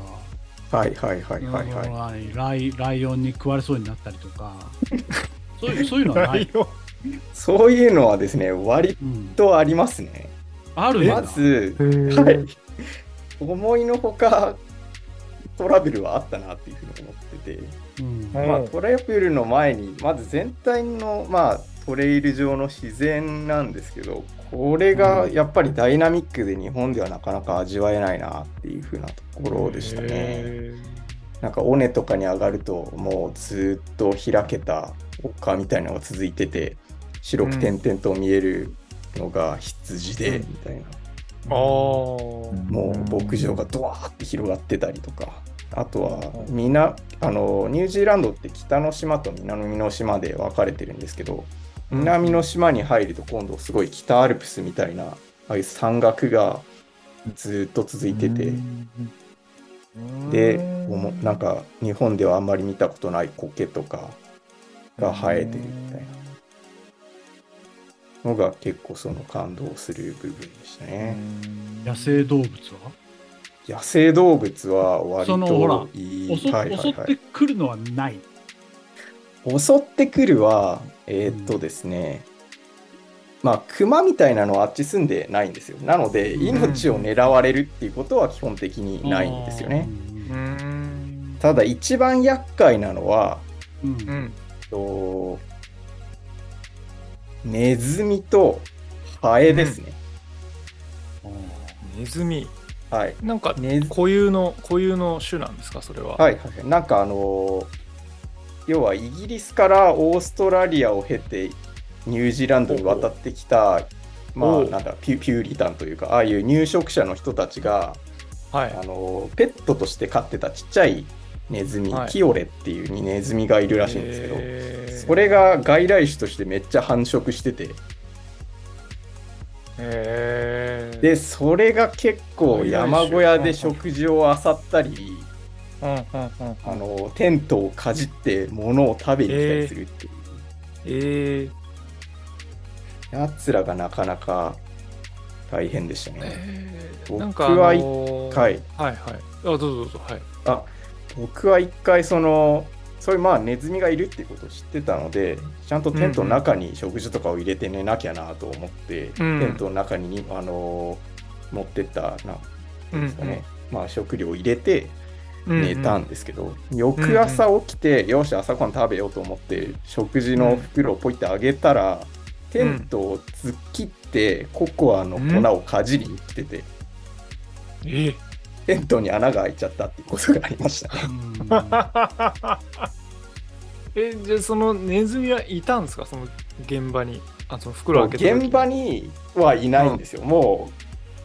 はいはいはいはいはい。いライライオンに食われそうになったりとか。*laughs* そういうそういうのはない、そういうのはですね割うん、とありますね。あるんだ。まず、はい、思いのほかトラブルはあったなっていうふうに思ってて、うん。はい。まあ、トラブルの前にまず全体の、まあ、トレイル上の自然なんですけどこれがやっぱりダイナミックで日本ではなかなか味わえないなっていうふうなところでしたね。なんか尾根とかに上がるともうずっと開けた丘みたいなのが続いてて白く点々と見えるのが羊でうんみたいな。ああ。もう牧場がドワーって広がってたりとか、あとはみなあのニュージーランドって北の島と南の島で分かれてるんですけど、南の島に入ると今度すごい北アルプスみたいなああいう山岳がずっと続いてて、でおもなんか日本ではあんまり見たことない苔とかが生えてるみたいな。のが結構その感動する部分でしたね。野生動物は？野生動物は割といい。襲ってはいくるのはない。襲ってくるは、えーっとですね、まあ、熊みたいなのはあっち住んでないんですよ。なので、うん命を狙われるっていうことは基本的にないんですよね。うーんただ、一番厄介なのは、うん。ううんんとネズミとハエですね。ネズミはい。なんか固有の固有の種なんですかそれは？はいはいはい。なんかあのー要はイギリスからオーストラリアを経てニュージーランドに渡ってきた、まあなんだピュピューリタンというか、ああいう入植者の人たちが、はい。あのーペットとして飼ってたちっちゃいネズミ、はいキオレっていうネズミがいるらしいんですけど、それが外来種としてめっちゃ繁殖してて、で、それが結構山小屋で食事を漁ったり、あのテントをかじって物を食べに来たりするっていう。えーやつらがなかなか大変でしたね。えー僕は一あのー回。はいはいあどうぞどうぞはい。あ僕は一回そのそういうまあネズミがいるっていうことを知ってたのでちゃんとテントの中に食事とかを入れて寝なきゃなと思って、うん。テントの中にあの持ってったななんですかね、まあ食料を入れて寝たんですけど、翌朝起きて、よし朝ごはん食べようと思って食事の袋をポイってあげたら、テントを突っ切ってココアの粉をかじりに来てて、え？テントに穴が開いちゃったっていうことがありました。ね。*laughs* えじゃあそのネズミはいたんですか？その現場に。あその袋開け現場にはいないんですよ。も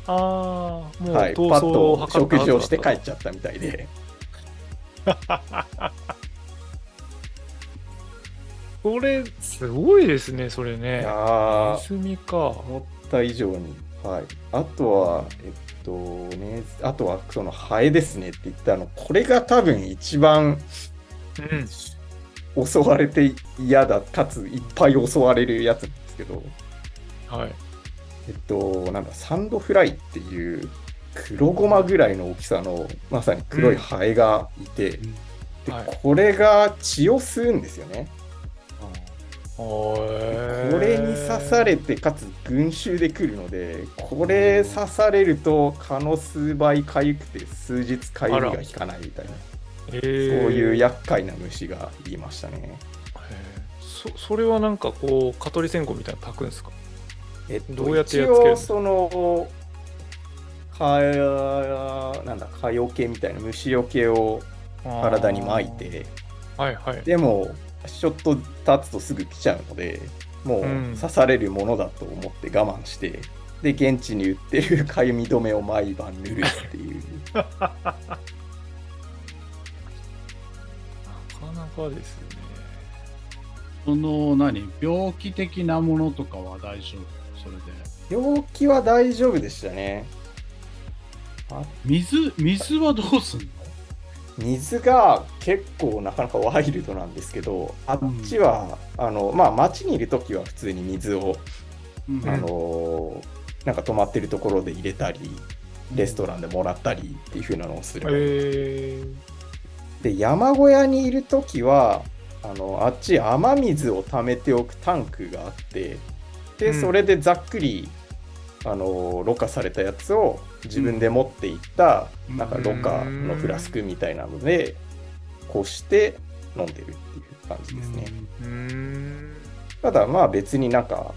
ああもう、うはい、逃パッと食事をして帰っちゃったみたいで。*laughs* これすごいですねそれいねやー。ネズミか。思った以上に。はい。あとは、えっとね、あとはそのハエですねって言ったの、これが多分一番うん。襲われて嫌だ、かついっぱい襲われるやつなんですけど、はい。えっと、なんだ、サンドフライっていう黒ごまぐらいの大きさのまさに黒いハエがいて、ではい。これが血を吸うんですよね。ここれに刺されてかつ群衆で来るのでこれ刺されると蚊の数倍痒くて数日かゆみが引かないみたいなそういう厄介な虫がいましたね。そそれはなんかこう蚊取り線香みたいなの炊くんですか？えっと、どうやってやっつけるの？一応その蚊なんだ蚊よけみたいな虫よけを体に巻いて。はいはい。でもちょっと経つとすぐ来ちゃうのでもううん。刺されるものだと思って我慢して、で現地に売ってるかゆみ止めを毎晩塗るっていう。*laughs* なかなかですね。その何？病気的なものとかは大丈夫？それで。病気は大丈夫でしたね水水はどうすんの？水が結構なかなかワイルドなんですけどあっちは、あのまあ町にいる時は普通に水を、うん。あのなんか泊まってるところで入れたりレストランでもらったりっていう風なのをする、えー、で山小屋にいる時はあのあっち雨水を溜めておくタンクがあってで、うん。それでざっくりあのろ過されたやつを自分で持っていった、うん。なんかろ過のフラスクみたいなのでこして飲んでるっていう感じですね、ただまあ別になんか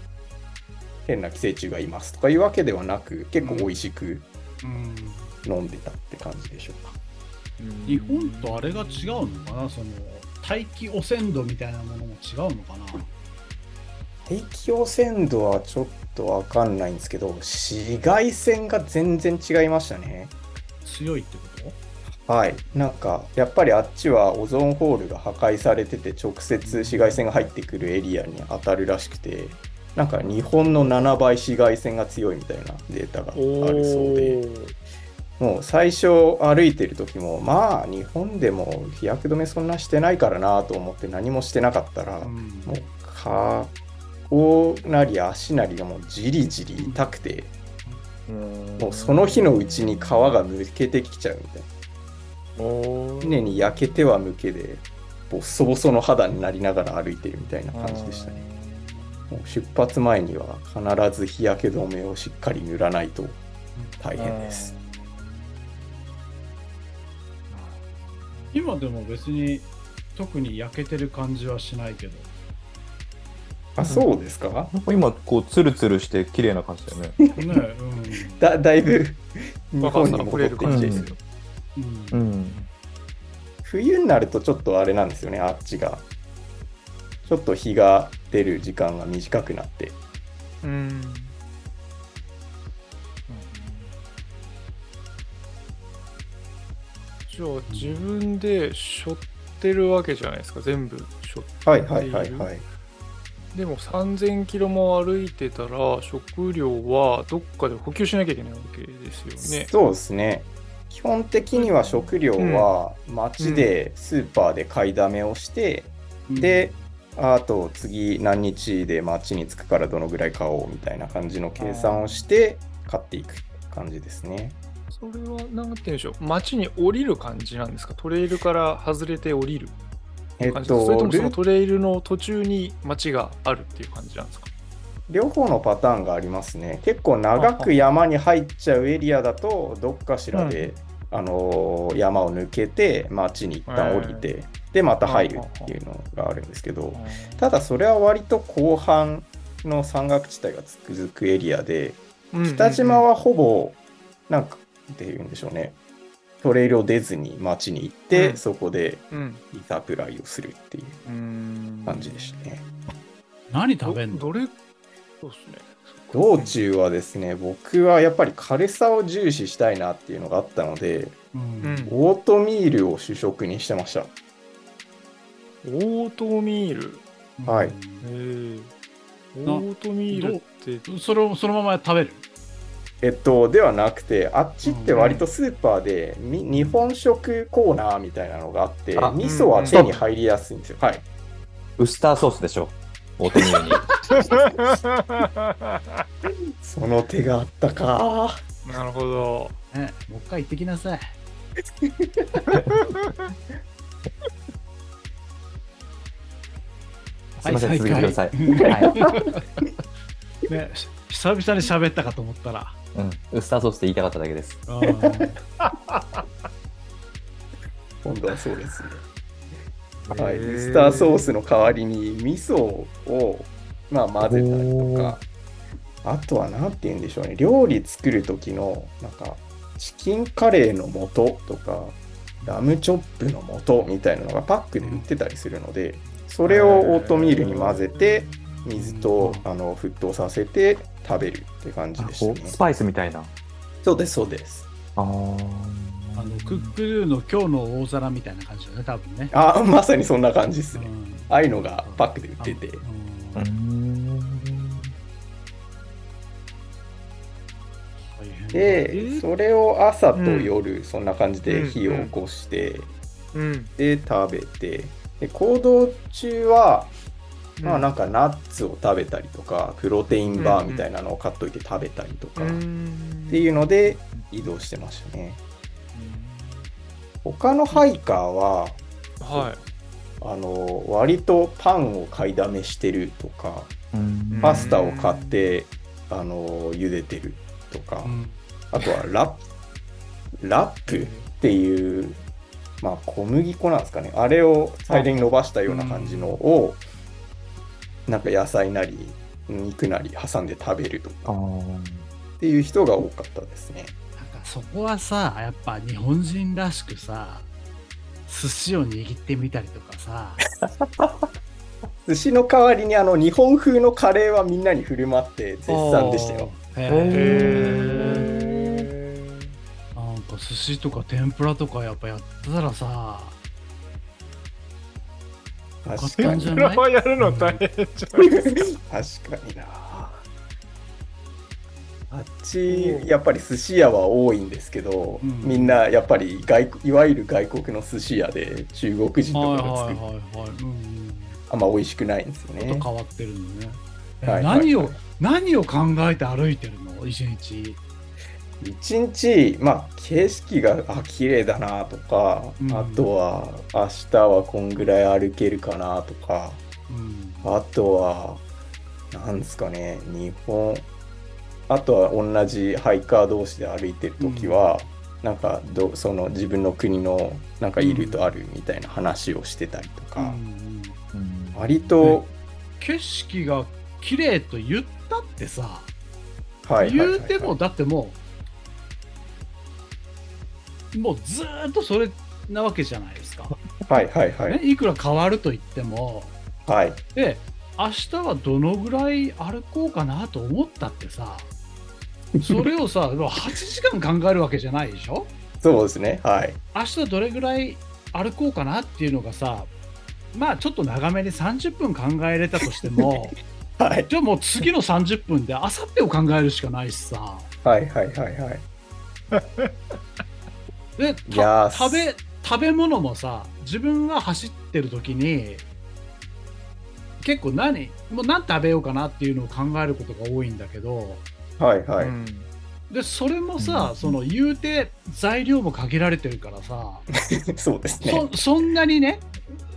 変な寄生虫がいますとかいうわけではなく結構美味しくうん。飲んでたって感じでしょうか、日本とあれが違うのかな？その大気汚染度みたいなものも違うのかな？大気汚染度はちょっとわかんないんですけど紫外線が全然違いましたね。強いってこと？はい。なんかやっぱりあっちはオゾンホールが破壊されてて直接紫外線が入ってくるエリアに当たるらしくてなんか日本の7倍紫外線が強いみたいなデータがあるそうで。もう最初歩いてる時もまあ日本でも日焼け止めそんなしてないからなと思って何もしてなかったら、うん。もう蚊顔なり足なりがもうじりじり痛くて、うんもうその日のうちに皮がむけてきちゃうみたいな。常に焼けてはむけで、ボッソボソの肌になりながら歩いてるみたいな感じでしたね。もう出発前には必ず日焼け止めをしっかり塗らないと大変です。今でも別に特に焼けてる感じはしないけど。あ、そうですか？なんか今、こう、ツルツルして綺麗な感じだよね。ねうん。だだいぶ日本に戻ってきてるる感じですよ。うんうん。冬になるとちょっとあれなんですよね、あっちが。ちょっと日が出る時間が短くなって。うん。じゃあ自分で背負ってるわけじゃないですか全部背負ってはいはいはいはい。でも3000キロも歩いてたら食料はどっかで補給しなきゃいけないわけですよね。そうですね。基本的には食料は街でスーパーで買いだめをして、で、あと次何日で街に着くからどのぐらい買おうみたいな感じの計算をして買っていく感じですね。それは何て言うんでしょう。街に降りる感じなんですか？トレイルから外れて降りるえっ感じですかそれとと、もそのルトレイルの途中に街があるっていう感じなんですか？両方のパターンがありますね。結構長く山に入っちゃうエリアだと、どっかしらで、あのー山を抜けて、街に一旦降りて、で、また入るっていうのがあるんですけど、ただそれは割と後半の山岳地帯が続くエリアで、北島はほぼ、なんか、っていうんでしょうね、トレイルを出ずに街に行って、うんそこでうんリサプライをするっていううん感じでしたね。何食べんの？どどれ？そうですね。道中はですね、僕はやっぱり軽さを重視したいなっていうのがあったので、うんうんオートミールを主食にしてました。オートミール？はい。オなートミールって。それをそのまま食べる？えっと、ではなくて、あっちって割とスーパーで、み日本食コーナーみたいなのがあって、あ味噌は手に入りやすいんですよ。はい。ウスターソースでしょ。オートミールに。*laughs* その手があったか。なるほど。ね、もう一回行ってきなさい。*laughs* すみません、はい続けてください。再 *laughs* はいね、し久々に喋ったかと思ったら。うん、ウスターソースって言いたかっただけです。うん今度はそうですね。はい。ウスターソースの代わりに味噌を、まあ、混ぜたりとか、あとは何て言うんでしょうね。料理作る時の、なんか、チキンカレーの素とか、ラムチョップの素みたいなのがパックで売ってたりするので、それをオートミールに混ぜて、水とあの沸騰させて食べるって感じでしたね。スパイスみたいな。そうです、そうです。ああのクックルーの今日の大皿みたいな感じだね、多分ね。あ、まさにそんな感じですね。うんああいうのがパックで売ってて。で、それを朝と夜、そんな感じでうん火を起こして、うん。で、食べて、で、行動中は、まあなんかナッツを食べたりとか、プロテインバーみたいなのを買っといて食べたりとか、っっていうので移動してましたね。他のハイカーは、はあの、割とパンを買いだめしてるとか、うん。パスタを買って、あの、茹でてるとか、うん。あとはラップ、ラップっていう、まあ小麦粉なんですかね。あれを最大に伸ばしたような感じのを、なんか野菜なり肉なり挟んで食べるとかっていう人が多かったですね。なんかそこはさ、やっぱ日本人らしくさ、寿司を握ってみたりとかさ、*laughs* 寿司の代わりにあの日本風のカレーはみんなに振る舞って絶賛でしたよ。へい。ーへなんか寿司とか天ぷらとかやっぱやったらさ、確よかに。たんじゃないはやるの大変じゃないですか。確かにな。あっち、やっぱり寿司屋は多いんですけど、うんみんなやっぱり外国いわゆる外国の寿司屋で中国人とはいかが作る、はいはいはい。うんうん。あんま美味しくないんですよねちょっと。変わってるのね。えはい何を、はい何を考えて歩いてるの？一日。一日、まあ、景色があ綺麗だなとか、うん。あとは明日はこんぐらい歩けるかなとか、うん。あとは、なんですかね、日本、あとは同じハイカー同士で歩いてるときは、なんかど、その自分の国のなんかいるとあるみたいな話をしてたりとか、うん。うん。割と、景色が綺麗と言ったってさ、はいはいはいはい。言うてもだってもうもうずーっとそれなわけじゃないですか、はいはいはい、ね、いくら変わると言っても。はい、で明日はどのぐらい歩こうかなと思ったってさ *laughs* それをさ8時間考えるわけじゃないでしょ？そうですね、はい。明日どれぐらい歩こうかなっていうのがさまあちょっと長めに30分考えれたとしても *laughs* はい、じゃあもう次の30分で明後日を考えるしかないしさ。はいはいはいはい。で食べ食べ物もさ自分が走ってる時に結構何もう何食べようかなっていうのを考えることが多いんだけどはいはい。うんでそれもさ、うんその言うて材料も限られてるからさ *laughs* そうですね。そそんなにね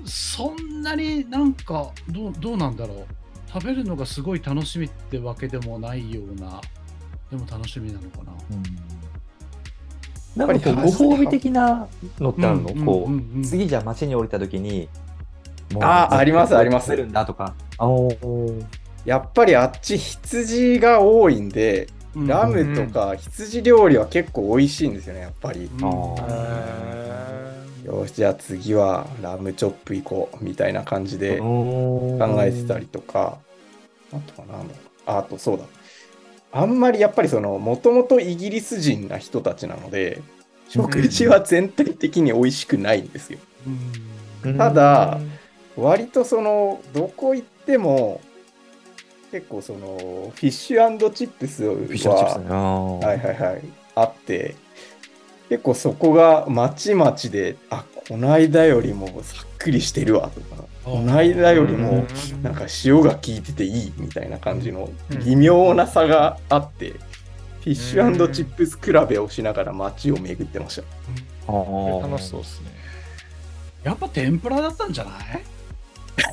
そんなになんかどうどうなんだろう食べるのがすごい楽しみってわけでもないようなでも楽しみなのかな。なんかこうご褒美的なのってあるの、うんこう、うんうん。うん。次じゃあ街に降りた時にあーありますあります。るんだとか。あおー。やっぱりあっち羊が多いんで、うん。ラムとか羊料理は結構美味しいんですよね、やっぱり。よし、じゃあ次はラムチョップ行こうみたいな感じで考考えてたりとか、あとはなんだろう。ああとそうだ。あんまりやっぱりその、もともとイギリス人な人たちなので、食事は全体的に美味しくないんですよ。うん。ただ割とその、どこ行っても、結構その、フィッシュチップスは、フィッシュチップスはいはいはい、あって、結構そこがまちまちで、あ、こないだよりもさっくりしてるわとか、こないだよりもなんか塩が効いてていいみたいな感じの微妙な差があって、フィッシュチップス比べをしながら街を巡ってました。あー楽しそうですね。やっぱ天ぷらだったんじゃない？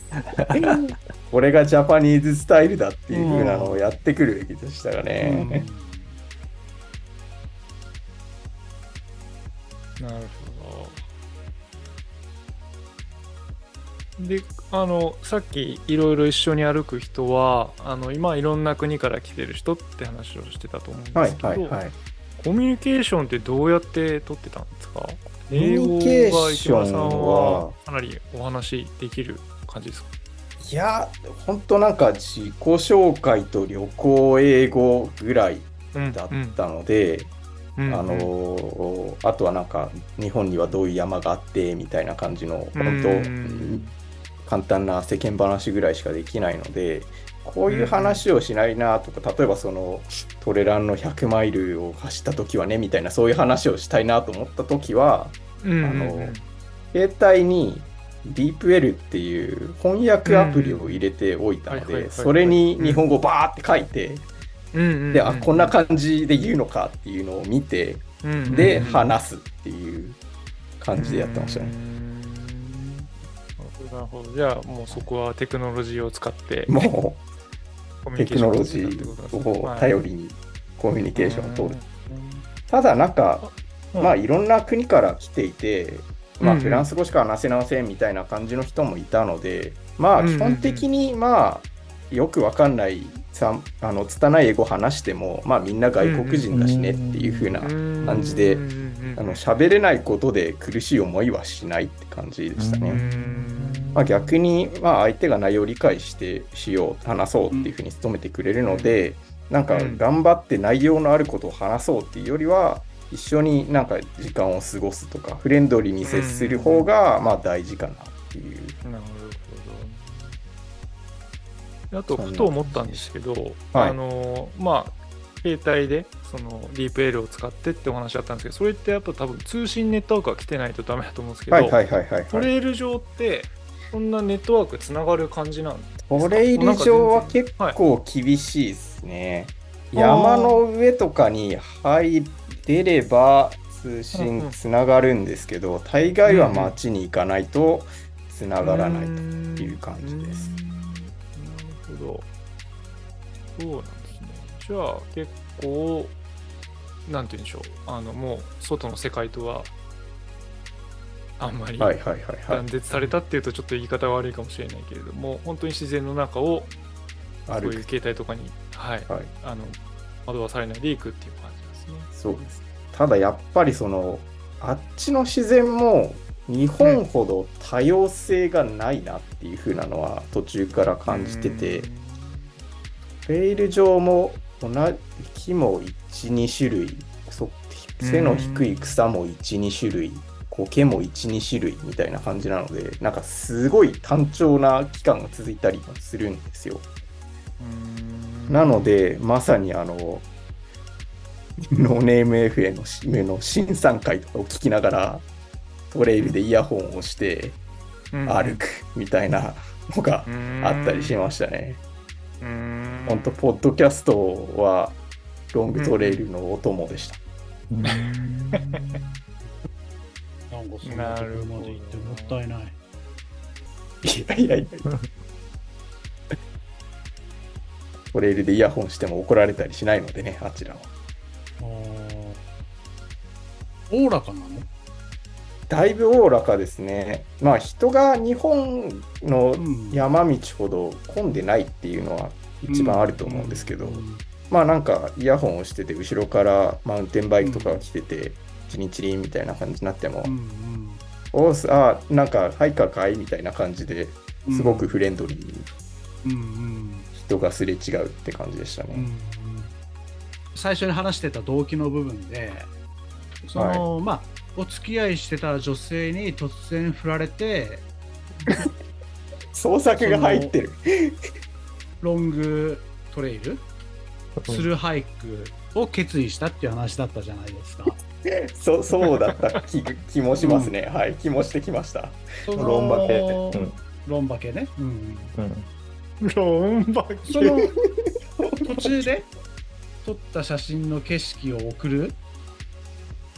*laughs* これがジャパニーズスタイルだっていう風なのをやってくるべきでしたがね。なる *laughs* で、あの、さっきいろいろ一緒に歩く人は、あの、今いろんな国から来てる人って話をしてたと思うんはいですけど、はいはい。コミュニケーションってどうやって取ってたんですか？英語が池村さんはかなりお話できる感じですか？いや、本当なんか自己紹介と旅行英語ぐらいだったので、うんあのあとはなんか日本にはどういう山があってみたいな感じのうん。本当簡単な世間話ぐらいしかできないのでこういう話をしないなとか例えばそのトレランの100マイルを走った時はねみたいなそういう話をしたいなと思った時はうんあの携帯に DeepL っていう翻訳アプリを入れておいたのでそれに日本語バーって書いてであこんな感じで言うのかっていうのを見てで話すっていう感じでやってましたね。うんなるほど。じゃあもうそこはテクノロジーを使ってもコうテクノロジーを頼りにコミュニケーションを取る。うんただなんかうんまあいろんな国から来ていてまあフランス語しか話せませんみたいな感じの人もいたのでまあ基本的にまあよくわかんないさあの拙い英語話してもまあみんな外国人だしねっていう風な感じであの喋れないことで苦しい思いはしないって感じでしたうね。んまあ、逆に、まあ、相手が内容を理解してしよう話そうっていうふうに努めてくれるので、なんかうん頑張って内容のあることを話そうっていうよりは一緒になんか時間を過ごすとかフレンドリーに接する方がまあ大事かなっていう。なるほど。あと、ふと思ったんですけど、はいあの、まあ、携帯で、その、ディープ L を使ってってお話あったんですけど、それってやっぱ多分通信ネットワークが来てないとダメだと思うんですけど、はいはいはいはい、はい。トレイル上って、そんなネットワークつながる感じなん？ですトレイル上は結構厳しいですね。山の上とかに入れれば通信つながるんですけど、大概は街に行かないとつながらないという感じです。なるほど。そうなんですね。じゃあ結構、なんて言うんでしょう。あの、もう外の世界とはあんまりはいはいはいはい断。絶されたっていうとちょっと言い方が悪いかもしれないけれども、本当に自然の中をそういう。携帯とかに、はい、はい、あの惑わされないでいくっていう感じですね。そうです。ただやっぱりその、あっちの自然も日本ほど多様性がないなっていう風なのは途中から感じてて、トレイル上も同じ木も1、2種類、そ背の低い草も1、2種類、苔も1、2種類みたいな感じなので、なんかすごい単調な期間が続いたりもするんですよ。うんなの、で、まさにあの、ノーネーム FM のの新参会とかを聞きながら、トレイルでイヤホンをして歩くみたいなのがあったりしましたね。うんほんと、ポッドキャストはロングトレイルのお供でした。なんかそんなところまで行ってもったいない。いやいやいや。トレイルでイヤホンしても怒られたりしないのでね、あちらは。おおらかなの？だいぶおおらかですね。まあ人が日本のうん山道ほど混んでないっていうのは一番あると思うんですけど、うんまあなんかイヤホンをしてて後ろからマウンテンバイクとかが来てて、チリンチリンみたいな感じになっても、うんおーすあなんかハイカーかいみたいな感じうん。ですごくフレンドリーにうんうん。人がすれ違うって感じでしたね。うんうん。最初に話してた動機の部分でその、まあお付き合いしてた女性に突然振られて *laughs* 創作が入ってる。ロングトレイル？スルーハイクを決意したっていう話だったじゃないですか。*laughs* そそうだった気気もしますね。はい、気もしてきました。ロンバケ。うんロンバケね。うんうんロンバその途中で撮った写真の景色を送る？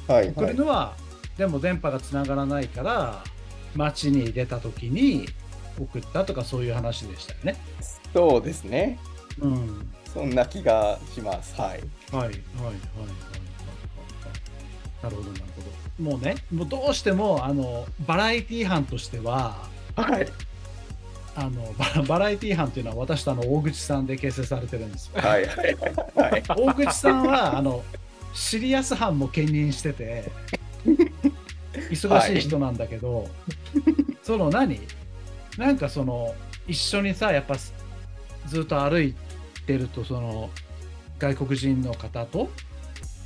はい、送はい。るのは、でも電波がつながらないから街に出た時に送ったとかそういう話でしたよね。そうですね。うん。そんな気がします。はいはいはいはい。なるほどなるほど。もうね、もうどうしてもあのバラエティ班としては。はい。あのババラエティ班っていうのは私とあの大口さんで結成されてるんですよ。はい。はい。はい。大口さんはあのシリアス班も兼任してて忙しい人なんだけど、その何？なんかその一緒にさやっぱずっと歩いてるとその外国人の方と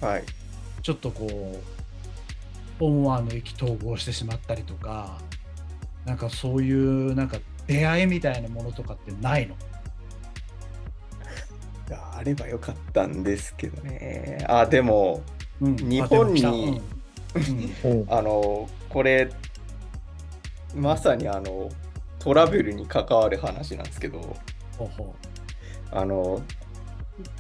はい。ちょっとこう思わぬ意気投合してしまったりとかなんかそういうなんか出会いみたいなものとかってないの？あればよかったんですけどね。あ、でも、うん。日本にうん。うん。あの、これ、まさにあの、トラブルに関わる話なんですけど、あの、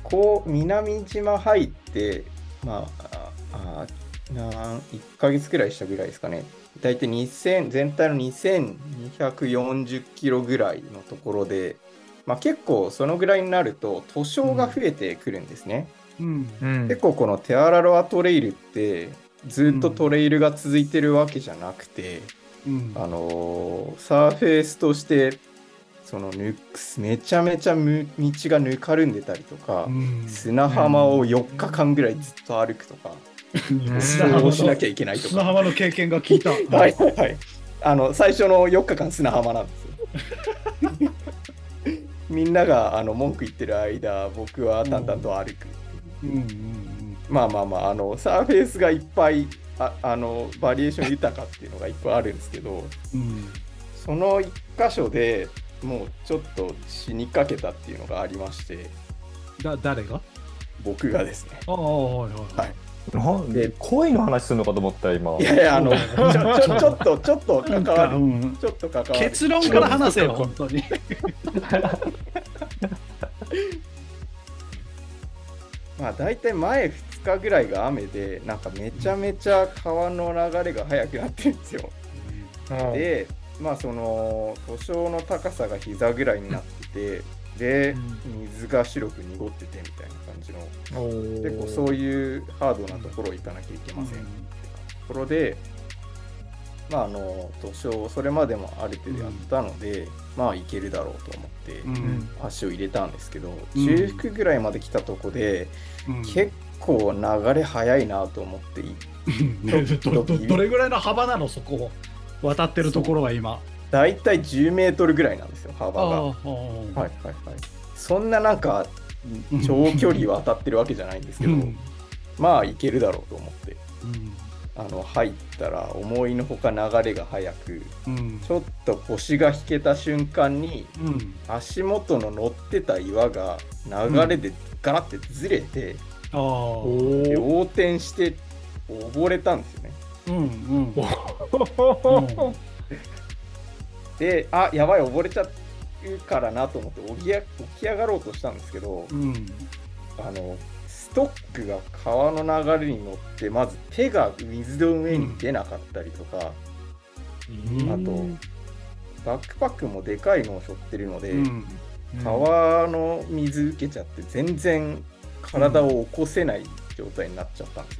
こう、南島入って、まあ、ああなん1ヶ月くらいしたぐらいですかね。大体2000、全体の2240キロぐらいのところで、まあ結構そのぐらいになると、塗装が増えてくるんですね。ううんうん結構このテアラロアトレイルって、ずっとトレイルが続いてるわけじゃなくて、うんあのーサーフェイスとしてそのぬめちゃめちゃむ道がぬかるんでたりとか、うん砂浜を4日間ぐらいずっと歩くとか、んそうしなきゃいけないとか。砂浜の経験が聞いた。*laughs* はいはいはい。あの最初の4日間砂浜なんですよ。*laughs* みんながあの文句言ってる間、僕は淡々と歩く。うんうんまあまあまあ、あのサーフェイスがいっぱいああのバリエーション豊かっていうのがいっぱいあるんですけど、うんうんその一箇所でもうちょっと死にかけたっていうのがありまして、だ誰が？僕がですね。ああはいはいはいなんでで恋の話するのかと思った今いやいや、あの、ちょちょちょっと、ちょっとなんか、関わる。うんちょっと関わる。結論から話せよ、本当に。*laughs* まあ大体前2日ぐらいが雨で、なんかめちゃめちゃ川の流れが速くなってるんですよ。で、まあその、塗装の高さが膝ぐらいになってて、で、水が白く濁っててみたいな感じの、結構そういうハードなところ行かなきゃいけませんってところで、まああの、塗装、それまでもある程度やったので、まあいけるだろうと思って、うん。足を入れたんですけど、うん。中腹ぐらいまで来たとこで、うん。結構流れ速いなと思って *laughs* どれぐらいの幅なのそこを渡ってるところは今。大体10メートルぐらいなんですよ幅が。はいああはいはい。そんななんかうん。長距離渡ってるわけじゃないんですけど、うん。まあいけるだろうと思って。うん。あの入ったら思いのほか流れが速くうん。ちょっと腰が引けた瞬間にうん。足元の乗ってた岩が流れでガラってずれて、横転して溺れたんですよね。うんうんであやばい溺れちゃうからなと思って起きや起き上がろうとしたんですけどうんあのストックが川の流れに乗ってまず手が水の上に出なかったりとか、あとバックパックもでかいのを背負ってるので、うん川の水受けちゃって全然体を起こせない状態になっちゃったんです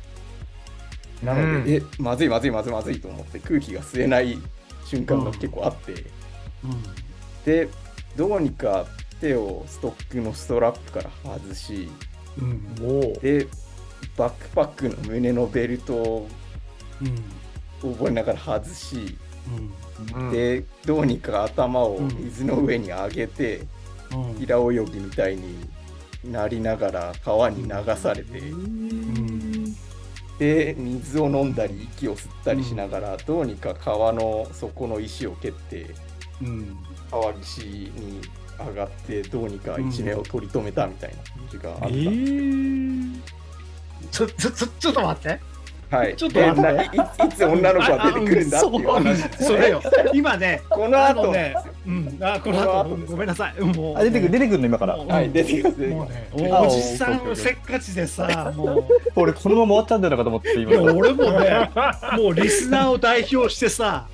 よ。なので、えまずいまずいまずいまずいと思って空気が吸えない瞬間が結構あって、でどうにか手をストックのストラップから外しうん。おでバックパックの胸のベルトをうん。覚えながら外し、うん。でどうにか頭を水の上に上げて、うん。平泳ぎみたいになりながら川に流されて、うんで水を飲んだり息を吸ったりしながら、どうにか川の底の石を蹴ってうん。川岸に上がってどうにか一命を取り留めたみたいな感じがあった、ちょちょちょちょっと待ってはい、ちょっと待って。いいいつ女の子が出てくるんだっていう話あそれよ。今ねこの後。ねうん。あこの後。この後。うんごめんなさい。もうあ出てくる出てくるの今から。はい出てきます出てきもうねあおじさんせっかちでさも俺このまま終わっちゃうんだよなかと思ってうい今や俺もねもうリスナーを代表してさ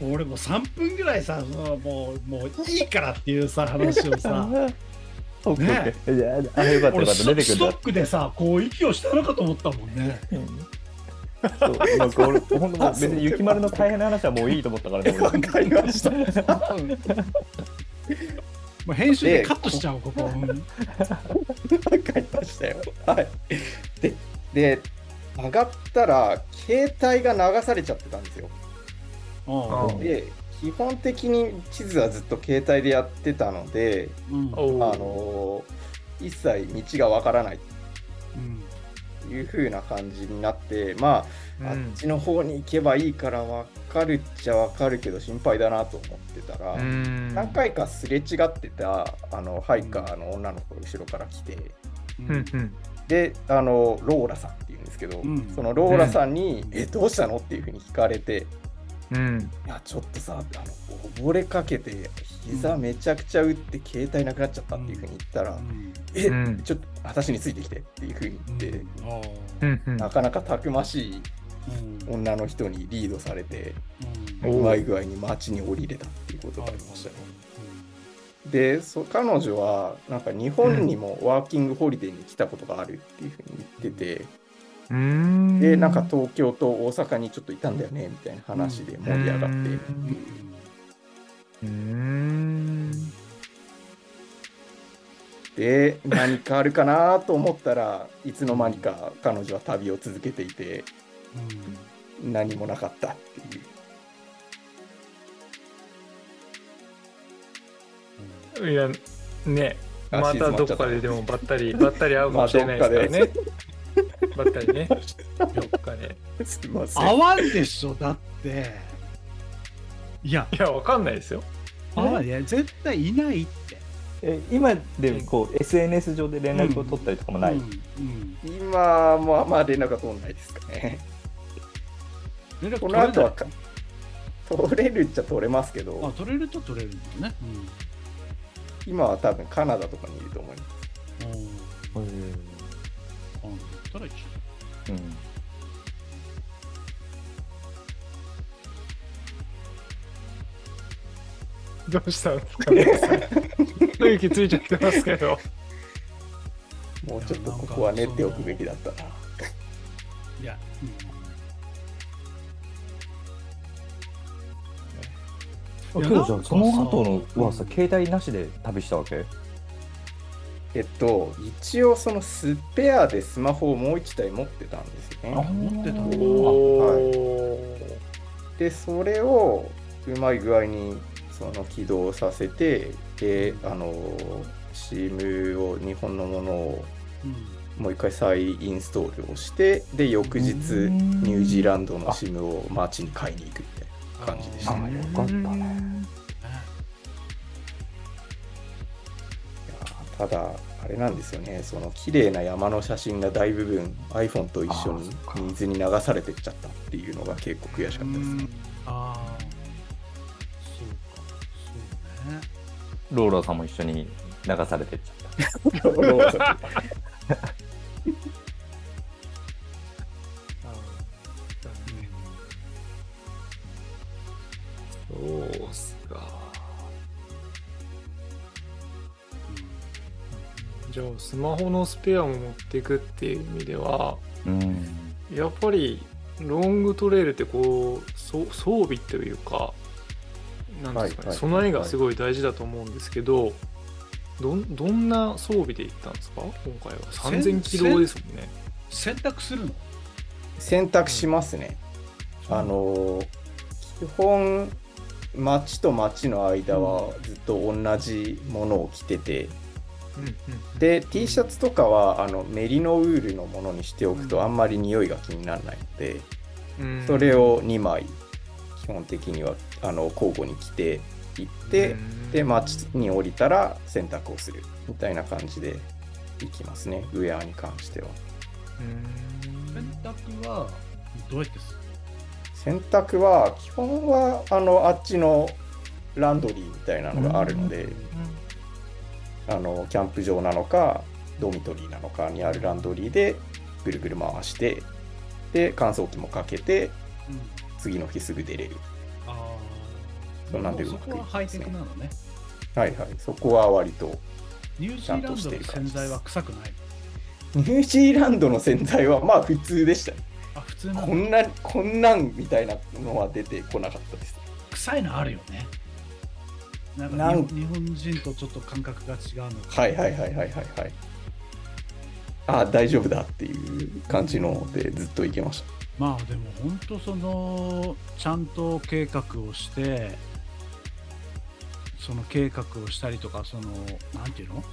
俺もう3分ぐらいさもうもういいからっていうさ話をさオッケーオッケーいやあよかった俺よかった。出てくるストックでさこう息をしたのかと思ったもんね。そう。なんか俺本当もう別に雪丸の大変な話はもういいと思ったからね *laughs* わ俺かりました。*laughs* もう編集でカットしちゃおうここ、う *laughs* んわかりましたよ。はい。で、で、上がったら、携帯が流されちゃってたんですよ。うんで、基本的に地図はずっと携帯でやってたので、うん。あのー一切道がわからないうんという風な感じになって、まあ、あっちの方に行けばいいからわかるっちゃわかるけど心配だなと思ってたら、何回かすれ違ってたあのハイカーの女の子が後ろから来て、うん。であのローラさんっていうんですけど、うん。そのローラさんに「えどうしたの?」っていうふうに聞かれてうん「いやちょっとさあの溺れかけて膝めちゃくちゃ打って携帯なくなっちゃった」っていうふうに言ったら「うん。え、うん。ちょっと私についてきて」っていうふうに言って、あうんうん。なかなかたくましい女の人にリードされてうん。おう。まい具合に街に降りれたっていうことがありましたね。でそ彼女はなんか日本にもワーキングホリデーに来たことがあるっていうふうに言ってて。うん。でなんか東京と大阪にちょっといたんだよねみたいな話で盛り上がって、う。ん。で何かあるかなと思ったらいつの間にか彼女は旅を続けていて何もなかったっていう。いやねあまたどっかででもばったりばったり会うかもしれないですからねばったりね。*laughs* どっかですいません。合わんでしょだって。いや。いやわかんないですよ。合わんいや絶対いないって。え今でこう SNS 上で連絡を取ったりとかもない、うんうん。今もあんま連絡が取んないですかね。連絡こ取れない？の後はか取れるっちゃ取れますけあど、取れると取れるんだよね。今は多分カナダとかにいると思います。うん。うんうん。あだったら一緒。うんどうしたんですかね雰囲気ついちゃってますけど。もうちょっとここは練っておくべきだったな。いや、うんいやあけどじゃあなんかさその後のはさうん携帯なしで旅したわけえっと、一応そのスペアでスマホをもう一台持ってたんですよあね。持ってたのおで、それをうまい具合にその起動させて、で、あの、SIM を日本のものをうんもう一回再インストールをして、で、翌日うん。ニュージーランドの SIM を街に買いに行くみたいな感じでしたあね。よかったねただ、あれなんですよね、その綺麗な山の写真が大部分 iPhone と一緒に水に流されてっちゃったっていうのが結構悔しかったですね。ああ、そうか、そうね。ローラーさんも一緒に流されてっちゃっ *laughs* そうっすか。じゃあ、スマホのスペアも持っていくっていう意味では、たうん。やっぱりロングトレイルってこうそ装備というかなんですかね、はいはい備えがすごい大事だと思うんですけど、どんどんな装備で行ったんですか？今回は。3000キロですもんね。選択するの？選択しますね。あの基本街と街の間はずっと同じものを着てて、うんうんで T シャツとかはあのメリノウールのものにしておくとあんまり匂いが気にならないので、うん。それを2枚基本的にはあの交互に着ていって、で街に降りたら洗濯をするみたいな感じでいきますね。ウェアに関しては。うん選択はどうやってする？洗濯は基本はあのあっちのランドリーみたいなのがあるので、あのキャンプ場なのかドミトリーなのかにあるランドリーでぐるぐる回してで乾燥機もかけてうん次の日すぐ出れるああ。そうなんでもそこはハイテクなのね。はいはいそこは割とニュージーランドの洗剤は臭くない。ニュージーランドの洗剤はまあ普通でしたねあ、普通こんなこんなんみたいなのは出てこなかったです臭いのあるよね。なんかなん日本人とちょっと感覚が違うのか。はいはいはいはいはいはい。ああ大丈夫だっていう感じのでずっと行けました。まあでも本当そのちゃんと計画をしてその計画をしたりとかそのなんていうの？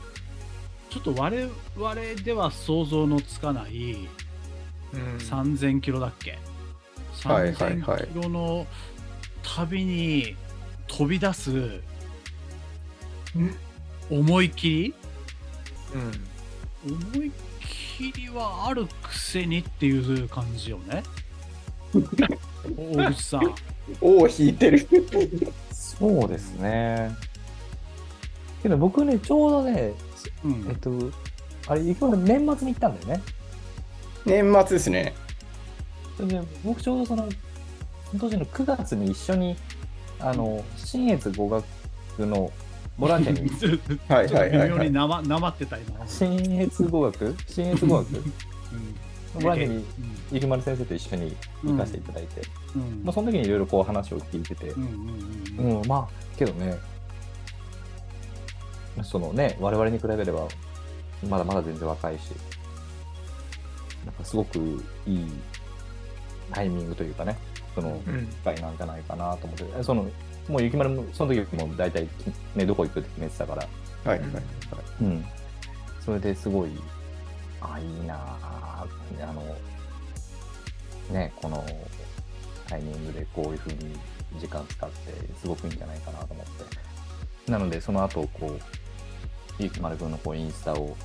ちょっと我々では想像のつかないうん。3000キロだっけ？はいはいはい。3000キロの旅に飛び出す思い切り？うん。思い切りはあるくせにっていう感じよね。大口さん。*laughs* おお引いてる。そうですね。けど僕ねちょうどねうん。えっとあれ年末に行ったんだよね。年末ですね。それで僕ちょうどそのその年の9月に一緒にあの新越語学のボランティアにはいはいはい。微妙はいになまなまってた今。新越語学？新越語学？うん。ボランティアにゆきまる先生と一緒に行かせていただいて、うん。まあ、その時にいろいろこう話を聞いてて、うんうんうん。うん、まあけどね。そのね我々に比べればまだまだ全然若いし。なんかすごくいいタイミングというかねそのうん。機会なんじゃないかなと思って。えそのもうゆきまるもその時も大体、ね、どこ行くって決めてたから、はいはいはい。うん、それですごいあいいなああのねこのタイミングでこういうふうに時間使ってすごくいいんじゃないかなと思って。なのでその後こうゆきまるくんのこうインスタを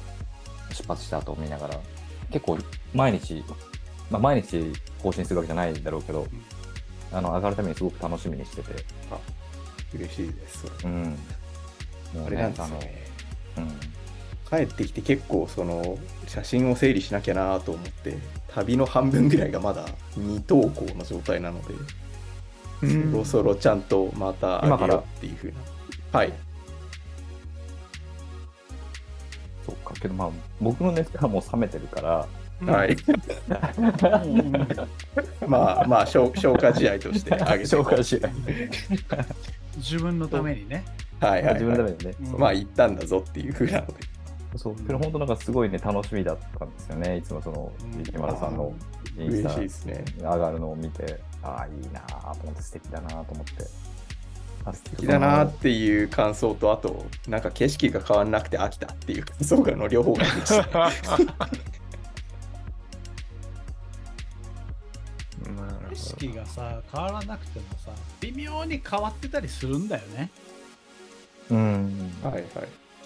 出発した後を見ながら、結構毎日、まあ、毎日更新するわけじゃないだろうけど、あの上がるためにすごく楽しみにしてて、嬉しいです。うん。あれなんですよね。うん。帰ってきて結構その写真を整理しなきゃなと思って旅の半分ぐらいがまだ未投稿の状態なので、うんそろそろちゃんとまたあげようっていうふうなはいそうか。けどまあ、僕の熱はもう冷めてるから、はいまあまあ消消化試合として *laughs* あげて消化試合。自分のためにね。はいはい、自分のはい、ためにね。うんまあ行ったんだぞっていうふうなのでそう。けど本当なんかすごいね、楽しみだったんですよね。いつもその、ゆきまるさんのインス嬉タしいですね上がるのを見て、ああ、いいなぁと思って、素敵だなぁと思って。あ素好きだなっていう感想とあとなんか景色が変わんなくて飽きたっていう感想がの両方がありました *laughs* 景色がさ、変わらなくてもさ、微妙に変わってたりするんだよね。うん。はいはい。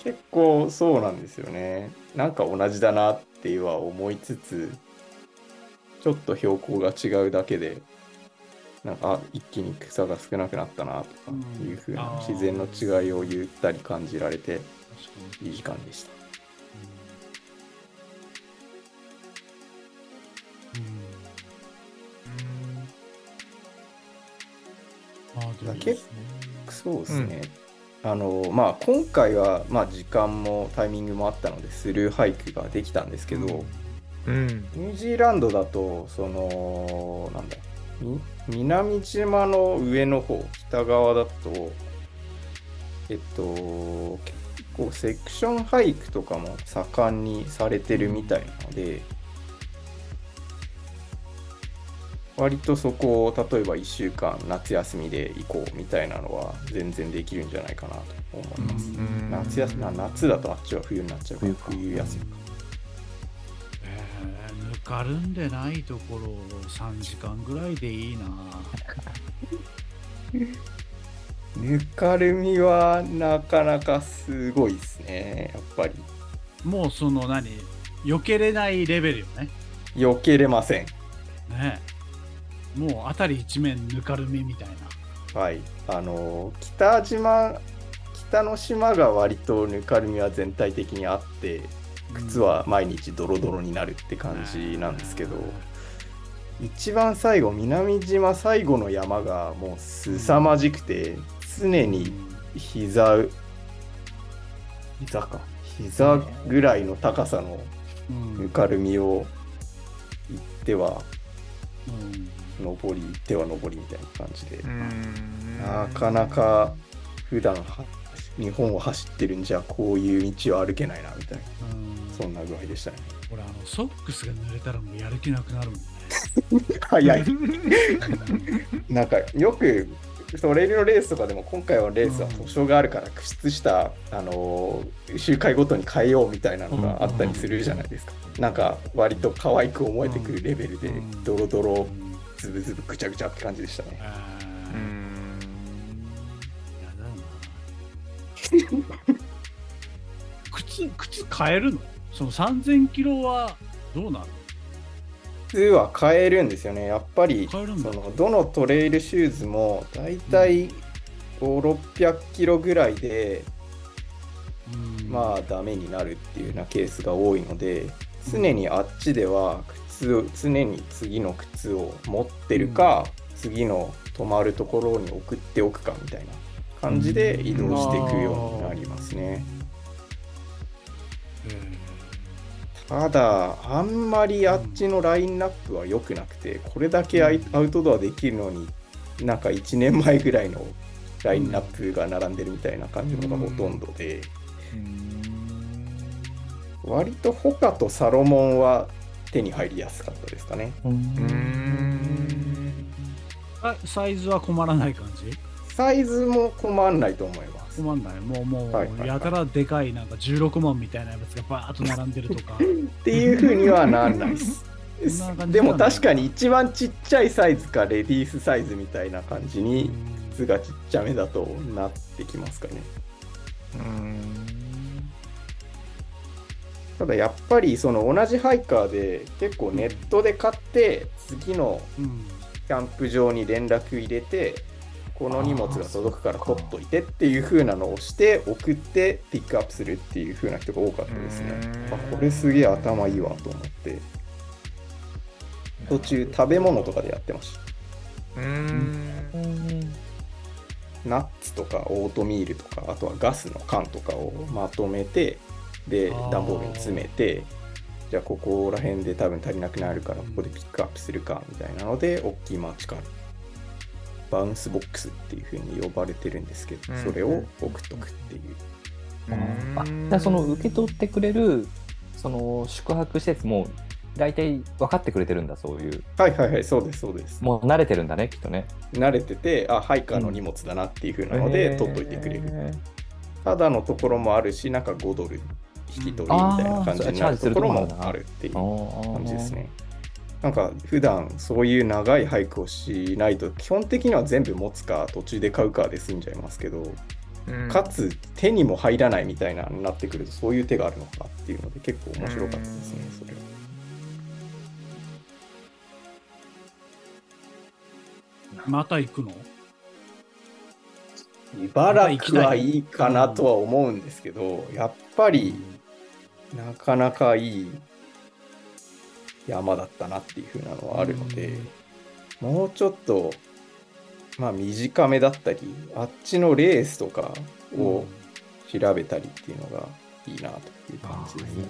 結構そうなんですよね。なんか同じだなっては思いつつ、ちょっと標高が違うだけで、なんかあ一気に草が少なくなったなとかいうふうな自然の違いをゆったり感じられて。いい時間でした。うん。あでもいいけですねそうですね。あのまあ今回はまあ時間もタイミングもあったのでスルーハイクができたんですけど、うん。ニュージーランドだと、その、なんだ、み南島の上の方、北側だと、えっと、結構セクションハイクとかも盛んにされてるみたいなので、割とそこを例えば1週間夏休みで行こうみたいなのは全然できるんじゃないかなと思います。うん夏休み、あ夏だとあっちは冬になっちゃうから、冬休みか。えーぬかるんでないところ3時間ぐらいでいいな。*laughs* ぬかるみはなかなかすごいですね、やっぱり。もうその何、避けれないレベルよね。避けれません。ねもう辺り一面ぬかるみみたいな。はい。あの、北島、北の島が割とぬかるみは全体的にあって、靴は毎日ドロドロになるって感じなんですけど、一番最後、南島最後の山がもう凄まじくて、常に膝、膝か。膝ぐらいの高さのうんぬかるみを行ってはうん登り行っては登りみたいな感じで、うん。なかなか普段は日本を走ってるんじゃこういう道を歩けないなみたいな。うん。そんな具合でしたね。俺あのソックスが濡れたらもうやる気なくなるもんね。早い。うんなんかよくトレイルのレースとかでも今回はレースは故障があるから屈した、あのー周回ごとに変えようみたいなのがあったりするじゃないですか、なんか割と可愛く思えてくるレベルでうん。ドロドロうんズブズブぐちゃぐちゃって感じでしたね。やだな。*laughs* 靴靴変えるの？その3000キロはどうなの？普通は変えるんですよね。やっぱりそのどのトレイルシューズもだいたい5600キロぐらいで、うん。まあダメになるっていうようなケースが多いので常にあっちでは靴を常に次の靴を持ってるか、次の止まるところに送っておくかみたいな感じで移動していくようになりますね。えただあんまりあっちのラインナップは良くなくてこれだけアウトドアできるのになんか1年前ぐらいのラインナップが並んでるみたいな感じのがほとんどで。割とホカとサロモンは手に入りやすかったですかね。うん。サイズは困らない感じ？サイズも困んないと思います。困んない？もうもう、はいはいはい。やたらでかいなんか16万みたいなやつがバーッと並んでるとか。*laughs* っていう風にはなんないです。でも確かに一番ちっちゃいサイズかレディースサイズみたいな感じに靴がちっちゃめだとなってきますかね。うんただやっぱりその同じハイカーで結構ネットで買って次のうん。キャンプ場に連絡入れてこの荷物が届くから取っといてっていう風なのをして送ってピックアップするっていう風な人が多かったですね。あこれすげえ頭いいわと思って。途中食べ物とかでやってました。うーん。ナッツとかオートミールとかあとはガスの缶とかをまとめてで段ボールに詰めてじゃあここら辺で多分足りなくなるからここでピックアップするかみたいなので大きいマーチカーバウンスボックスっていう風に呼ばれてるんですけどうん。それを送っとくっていう。あじゃあその受け取ってくれるその宿泊施設も大体分かってくれてるんだそういう。はいはいはいそうですそうです。もう慣れてるんだねきっとね。慣れててあハイカーの荷物だなっていう風なので取っといてくれる。へただのところもあるしなんか5ドル引き取りみたいな感じになるところもあるっていうー感じですね。なんか普段そういう長いハイクをしないと基本的には全部持つか途中で買うかで済んじゃいますけど、うん。かつ手にも入らないみたいなになってくるとそういう手があるのかっていうので結構面白かったですねそれは。また行くの？茨城はいいかなとは思うんですけどやっぱりなかなかいい山だったなっていう風なのはあるので。もうちょっと、まあ短めだったり、あっちのレースとかを調べたりっていうのがいいなという感じですね。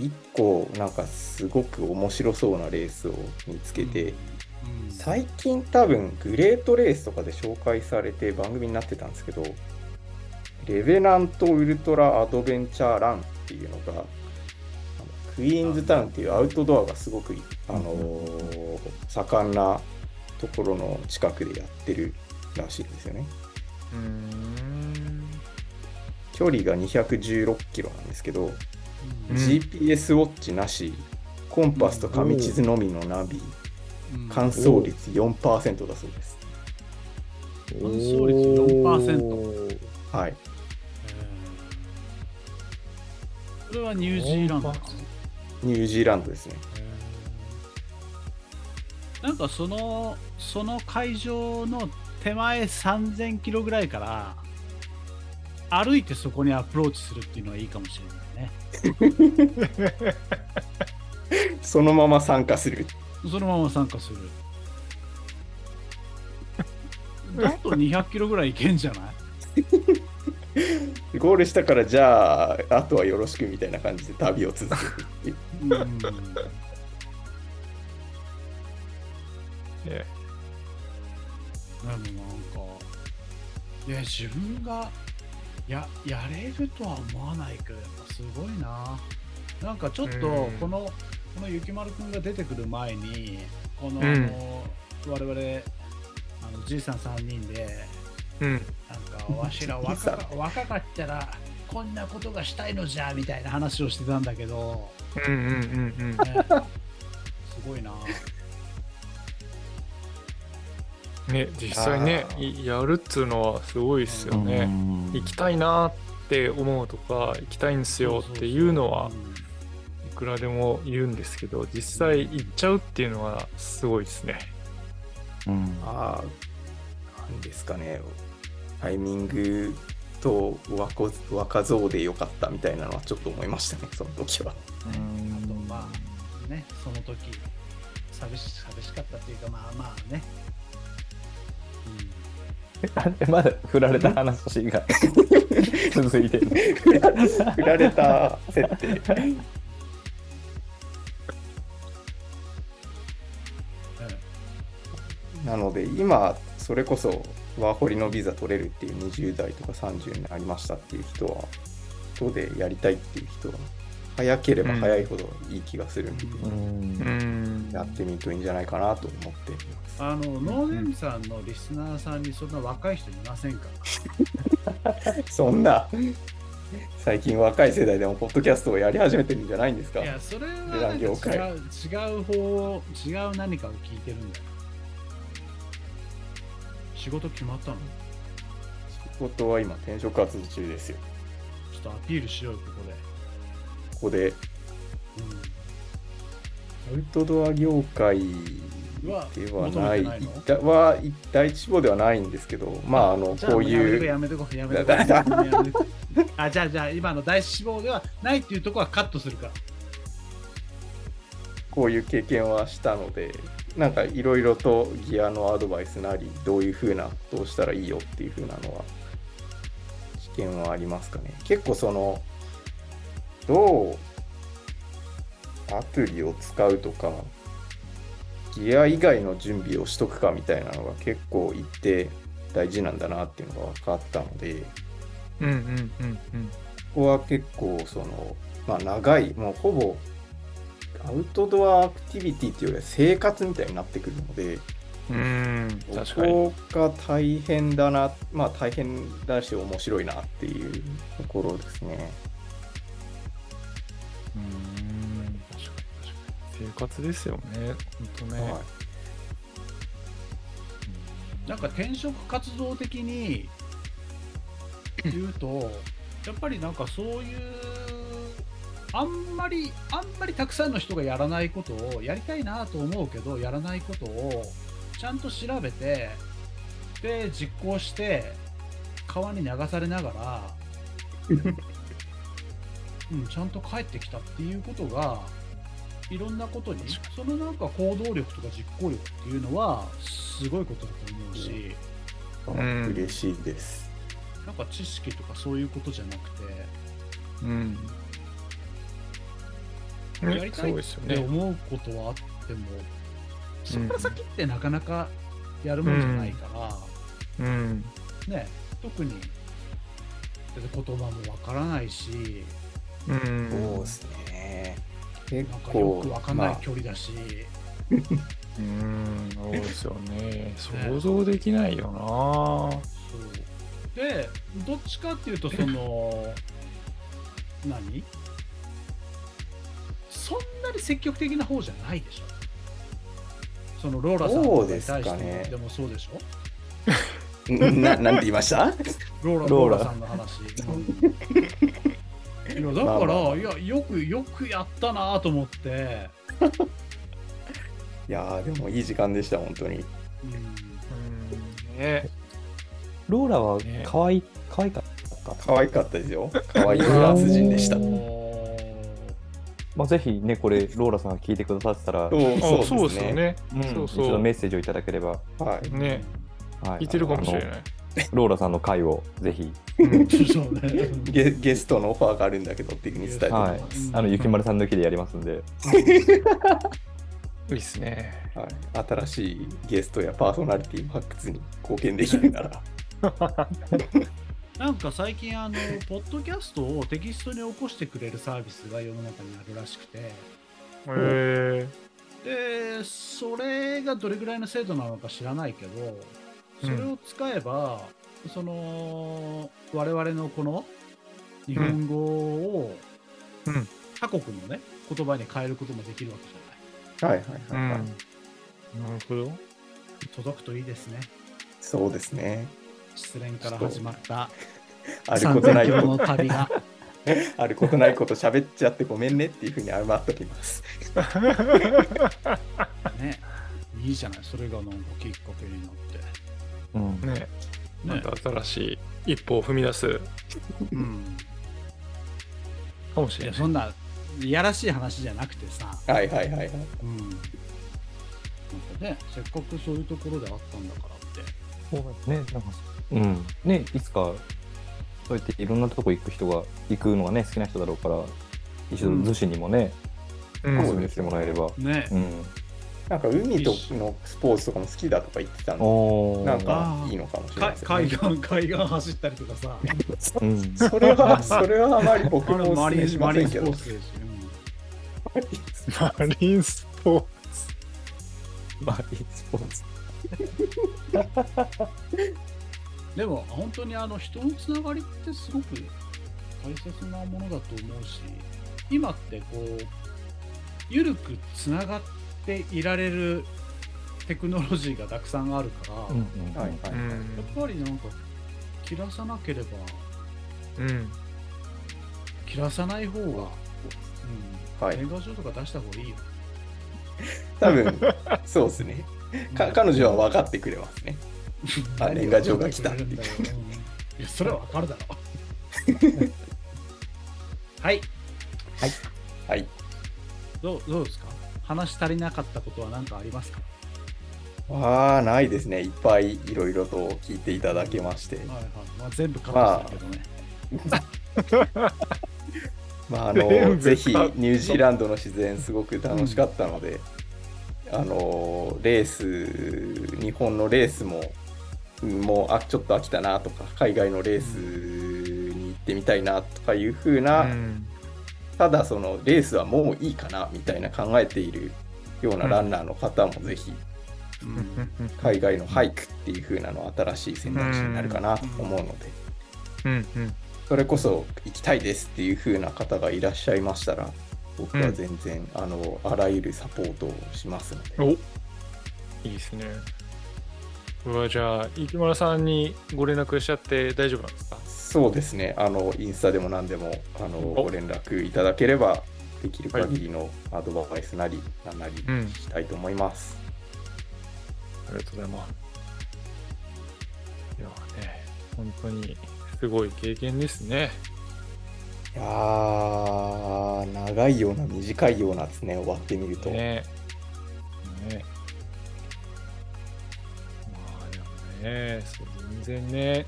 一個なんかすごく面白そうなレースを見つけて、うん最近多分グレートレースとかで紹介されて番組になってたんですけど、レベナントウルトラアドベンチャーランっていうのが、あのクイーンズタウンっていうアウトドアがすごく、あのー盛んなところの近くでやってるらしいんですよね。うーん距離が216キロなんですけど、うん GPS ウォッチなし、コンパスと紙地図のみのナビ、うん乾燥率4%だそうです。乾燥率4%はい。それはニュージーランドニュージーランドですね。なんかそのその会場の手前3000キロぐらいから歩いてそこにアプローチするっていうのはいいかもしれないね。*laughs* そのまま参加する。そのまま参加する。だと200キロぐらい行けんじゃない？*laughs* *laughs* ゴールしたからじゃああとはよろしくみたいな感じで旅を続ける。っていううん。ね。でもなんか、いや、自分がややれるとは思わないけど、やっぱすごいな。なんかちょっとうん。この、このゆきまるくんが出てくる前に、この、うん。あの我々、あのじいさん3人で、うん。なんか、わしら若か *laughs* 若かったら、こんなことがしたいのじゃみたいな話をしてたんだけど、うんうんうんうん。ね、すごいな。ね実際ねやるっつうのはすごいですよね。行きたいなって思うとか行きたいんですよっていうのはいくらでも言うんですけど実際行っちゃうっていうのはすごいですね。うん。ああなんですかね。タイミングと若若造でよかったみたいなのはちょっと思いましたねその時は。うんあとまあねその時寂し寂しかったっていうかまあまあね、なん。で *laughs* まだ振られた話が *laughs* 続いてる。振られた設定。なので今それこそワーホリのビザ取れるっていう20代とか30になりましたっていう人は人でやりたいっていう人は早ければ早いほどいい気がするんで、うん。うん。やってみるといいんじゃないかなと思っています。あのノーネームさんのリスナーさんにそんな若い人いませんか？*laughs* そんな。最近若い世代でもポッドキャストをやり始めてるんじゃないんですか？いやそれは違う違う方違う何かを聞いてるんだよ仕事決まったの？仕事は今転職活動中ですよ。しとアピールしようよ、ここで。ここで、アウトドア業界ではない、は第一志望ではないんですけど、まあ、あの、こういう、やめとこうやめとこう。*laughs* あ、じゃあじゃあ今の第一志望ではないっていうところはカットするか。ら。こういう経験はしたので、なんかいろいろとギアのアドバイスなり、どういうふうなことをしたらいいよっていうふうなのは、知見はありますかね。結構その、どうアプリを使うとか、ギア以外の準備をしとくかみたいなのが結構一定大事なんだなっていうのが分かったので、うんうんうんうん。ここは結構その、まあ、長いもうほぼアウトドアアクティビティっていうよりは生活みたいになってくるのでうん、確かに。ここが大変だなまあ大変だし面白いなっていうところですねうん、確かに確かに。生活ですよね、本当ね。はいなんか転職活動的に言うと、やっぱりなんかそういう、あんまり、あんまりたくさんの人がやらないことをやりたいなと思うけど、やらないことをちゃんと調べて、で、実行して、川に流されながら、*laughs* うん、ちゃんと帰ってきたっていうことが、いろんなことに、そのなんか行動力とか実行力っていうのは、すごいことだと思うし、ん。嬉しいです。なんか知識とかそういうことじゃなくて、うん。ねやりたいっそうですよてね。思うことはあっても、そこから先ってなかなかやるもんじゃないから、うん。ね、特に言葉もわからないし、うん。そうですね。結なんかよ構くわかんないまあ距離だし、うん、そうですよね。想像できないよそう。で、どっちかっていうと、その、何？そんなに積極的な方じゃないでしょ。そのローラさんそうに対ですかねしてでもそうでしょんななんて言いました？ローラローラさんの話。うんいやだから、まあいやよくよくやったなと思って、*laughs* いやーでもいい時間でした本当にうん、な。うん。ね。ローラはね可愛い、可愛かった。可愛かったですよ可愛いフランス人でしたおまあ、ぜひね、これ、ローラさんが聞いてくださってたら、そうあそううですね。うんそうそう。一度メッセージをいただければ、はい。ね。はい、聞いてるかもしれあない。のローラさんの回をぜひ。ゲゲストのオファーがあるんだけどっていうふうに伝えてます、うん。あの、ゆきまるさん抜きでやりますんで、*laughs* いいっすね。はい、新しいゲストやパーソナリティ発掘に貢献できるなら *laughs* なんか最近あの、*laughs* ポッドキャストをテキストに起こしてくれるサービスが世の中にあるらしくて、へえ。で、それがどれぐらいの精度なのか知らないけど、それを使えば、その、我々のこの日本語をうん他国のね、言葉に変えることもできるわけじゃない。はいはいうん。はい、なはいるほど。届くといいですね。そうですね失恋から始まったあることない3000キロこの旅が。と *laughs* あることないこと喋っちゃってごめんねっていうふうに謝っときます *laughs* ね、いいじゃない、それがなんかきっかけになって。うん、ね。まねた新しい一歩を踏み出すうん、かもしれない。そんな、いやらしい話じゃなくてさ、はいはいはいはいうん。なんかね、せっかくそういうところであったんだからって。そうね、なんか、うん、ね、いつか、そうやっていろんなとこ行く人が、行くのがね、好きな人だろうから、一度うん逗子にもね、うん遊びに来てもらえれば。ね、うん。なんか海とのスポーツとかも好きだとか言ってたんなんかいいのかもしれないね海岸、海岸走ったりとかさ、うん。それはそれはあまり僕もおマリン勧めしマリンスませんけどポーツですし、マリンスポーツ。マリンスポーツ。*laughs* うんでも本当にあの人のつながりってすごく大切なものだと思うし、今ってこう、ゆるくつながっていられるテクノロジーがたくさんあるから、うんやうんはいはいうん。っぱりなんか切らさなければうん。切らさない方が、うん、はい年賀状とか出した方がいいよ。多分、そうですね。か彼女は分かってくれますね。*laughs* あ年賀状が来たっていううん *laughs* いや、それはわかるだろ。*laughs* はい。はい。どうどうですか？話足りなかったことは何かありますか？ああ、ないですね。いっぱいいろいろと聞いていただけまして。はいはい。まあ、全部カットしたけどね。まあ、あの全部ぜひニュージーランドの自然すごく楽しかったので、あのレース日本のレースもうんもうあちょっと飽きたなとか海外のレースに行ってみたいなとかいう風な、うん。ただそのレースはもういいかなみたいな考えているようなランナーの方もぜひうん。海外のハイクっていう風なのは新しい選択肢になるかなと思うので、うんうん。それこそ行きたいですっていう風な方がいらっしゃいましたら僕は全然、あのあらゆるサポートをしますので、お。いいですね。これはじゃあ、池村さんにご連絡しちゃって大丈夫なんですか？そうですねあのインスタでも何でもあのおご連絡いただければできる限りのアドバイスなり何なりうんしたいと思います、ありがとうございます。いやね、本当にすごい経験ですね。いやー長いような短いようなですね終わってみると、ね。ね。ね、そう全然ね、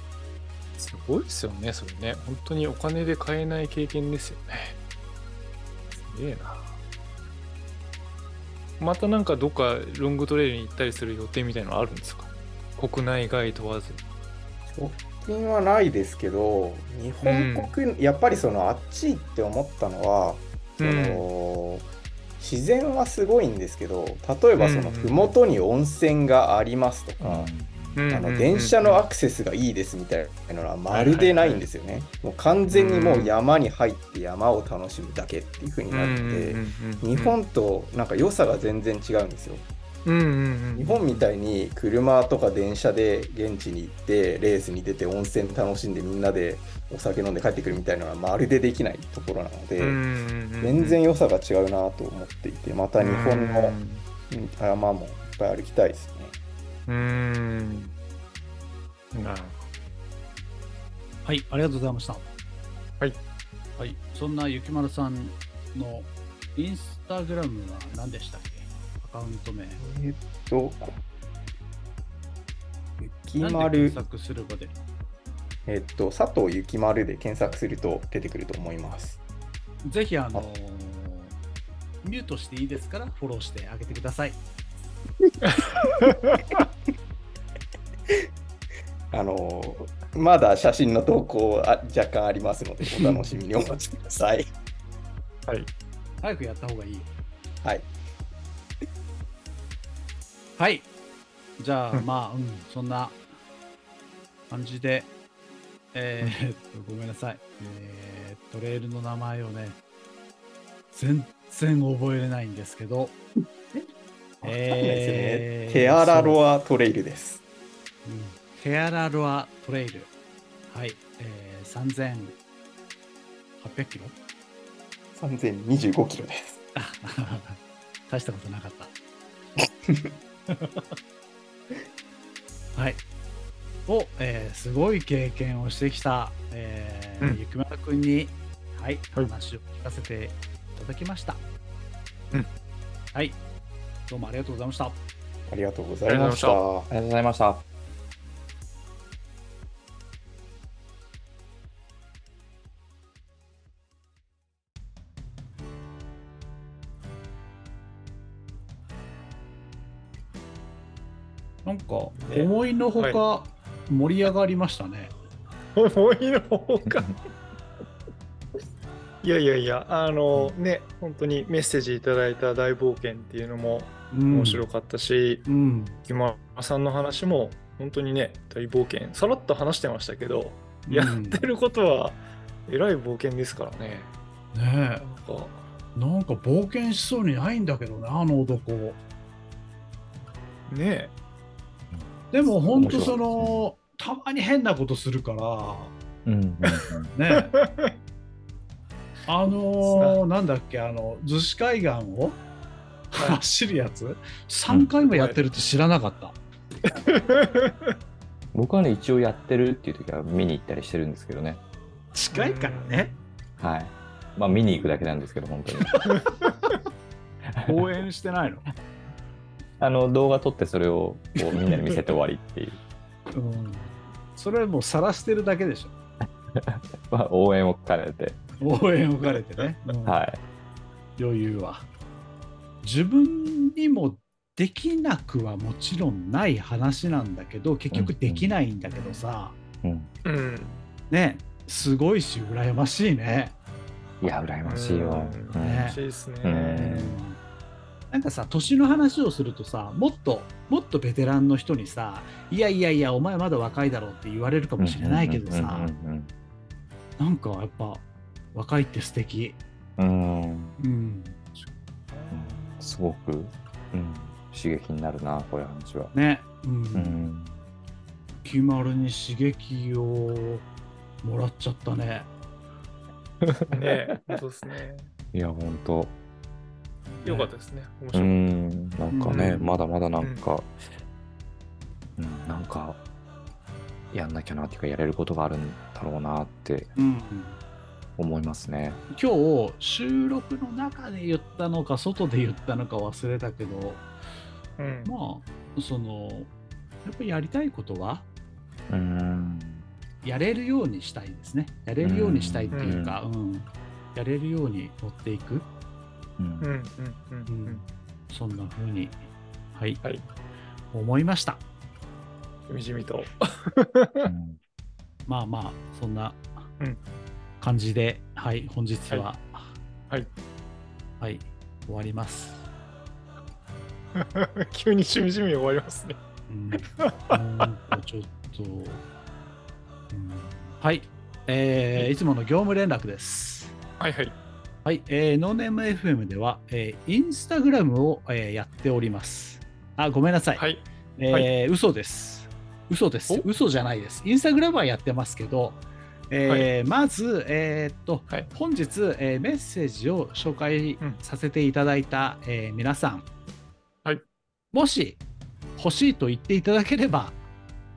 すごいですよね、それね。本当にお金で買えない経験ですよね。すげえな。またなんかどっかロングトレイルに行ったりする予定みたいなのあるんですか？国内外問わず。直近はないですけど日本国、やっぱりそのあっち行って思ったのは、その自然はすごいんですけど例えばそのうん麓に温泉がありますとか、あの電車のアクセスがいいですみたいなのはまるでないんですよね。もう完全にもう山に入って山を楽しむだけっていう風になるので、日本となんか良さが全然違うんですよ。日本みたいに車とか電車で現地に行ってレースに出て温泉楽しんでみんなでお酒飲んで帰ってくるみたいなのはまるでできないところなので、全然良さが違うなと思っていてまた日本のうん山もいっぱい歩きたいですね。うーんなるはい、ありがとうございました。はい。はい、そんなゆきまるさんのインスタグラムは何でしたっけ？アカウント名。えっと、雪なんで丸検、索すればで？えっと、佐藤雪丸で検索すると出てくると思います。ぜひ、あのーミュートしていいですから、フォローしてあげてください。*laughs* あのまだ写真の投稿あ若干ありますので、*laughs* お楽しみにお待ちください。はい早くやった方がいいよ。はい。はい。じゃあ、うんまあ、うん、そんな感じで、えーっと、ごめんなさい。えー、トレイルの名前をね、全然覚えれないんですけど、わかんないですよね。えーテアラロアトレイルです。うんテアラロアトレイル。はい。えー、3800キロ？3025キロです。あ *laughs* 大したことなかった。*laughs* はい。を、えーすごい経験をしてきた、えーうんゆきまるくんに、はい、はい話を聞かせていただきました。うんはい。どうもありがとうございました。ありがとうございました。あありがとうございました。なんか、ね思いのほかは盛り上がりましたね。思いのほか？*laughs* いやいやいやあのね本当にメッセージいただいた大冒険っていうのもうん面白かったし、うん。木村さんの話も本当にね大冒険。さらっと話してましたけど、やってることはえらい冒険ですからね。うんねなんか。え。なんか冒険しそうにないんだけどね、あの男。ねでも本当その、たまに変なことするから、うんうんうん。ねあのー、なんだっけ、あの、逗子海岸を走るやつ、3回もやってるって知らなかった。*laughs* 僕はね、一応やってるっていう時は見に行ったりしてるんですけどね。近いからね、はい。まあ見に行くだけなんですけど、本当に。応援してないの？*laughs* あの動画撮ってそれをこうみんなに見せて終わりっていう、*laughs* うん。それはもう晒してるだけでしょ。まあ、応援を兼ねて、応援を兼ねてね。うんはい。余裕は。自分にもできなくはもちろんない話なんだけど結局できないんだけどさ、うん。うん。ねすごいし羨ましいね。いや、羨ましいわ。うんうんね欲しいですね。うんなんかさ年の話をするとさもっともっとベテランの人にさ「いやいやいやお前まだ若いだろ」って言われるかもしれないけどさなんかやっぱ若いって素敵うんうんすごく、うん、刺激になるな、こういう話は。ねうん、うん。気軽に刺激をもらっちゃったね *laughs* ね本当ですね。いや、本当よかったですね。面う白い。ん、なんかね、うんまだまだなんか、うん、なんか、やんなきゃなっていうか、やれることがあるんだろうなってうん思いますね。今日収録の中で言ったのか外で言ったのか忘れたけどうん。まあそのやっぱりやりたいことはうん。やれるようにしたいですねやれるようにしたいっていうか、うんやれるように持っていく、うんうん。うん。うん。うん。そんな風にはい、はい思いましたしみじみと。うん *laughs* まあまあそんなうん感じで、はい本日ははいはい終わります、*laughs* 急にしみじみ終わりますね。うん、ちょっと、うんはい、えーいつもの業務連絡ですはいはい。はい、えーノーネーム FM では、えーインスタグラムを、えーやっております。あ、ごめんなさい。はい。えー嘘です。嘘ですお？嘘じゃないです。インスタグラムはやってますけど、えーまず、えーっと、はい。本日、えーメッセージを紹介うんさせていただいた、えー皆さん、はい。もし欲しいと言っていただければ、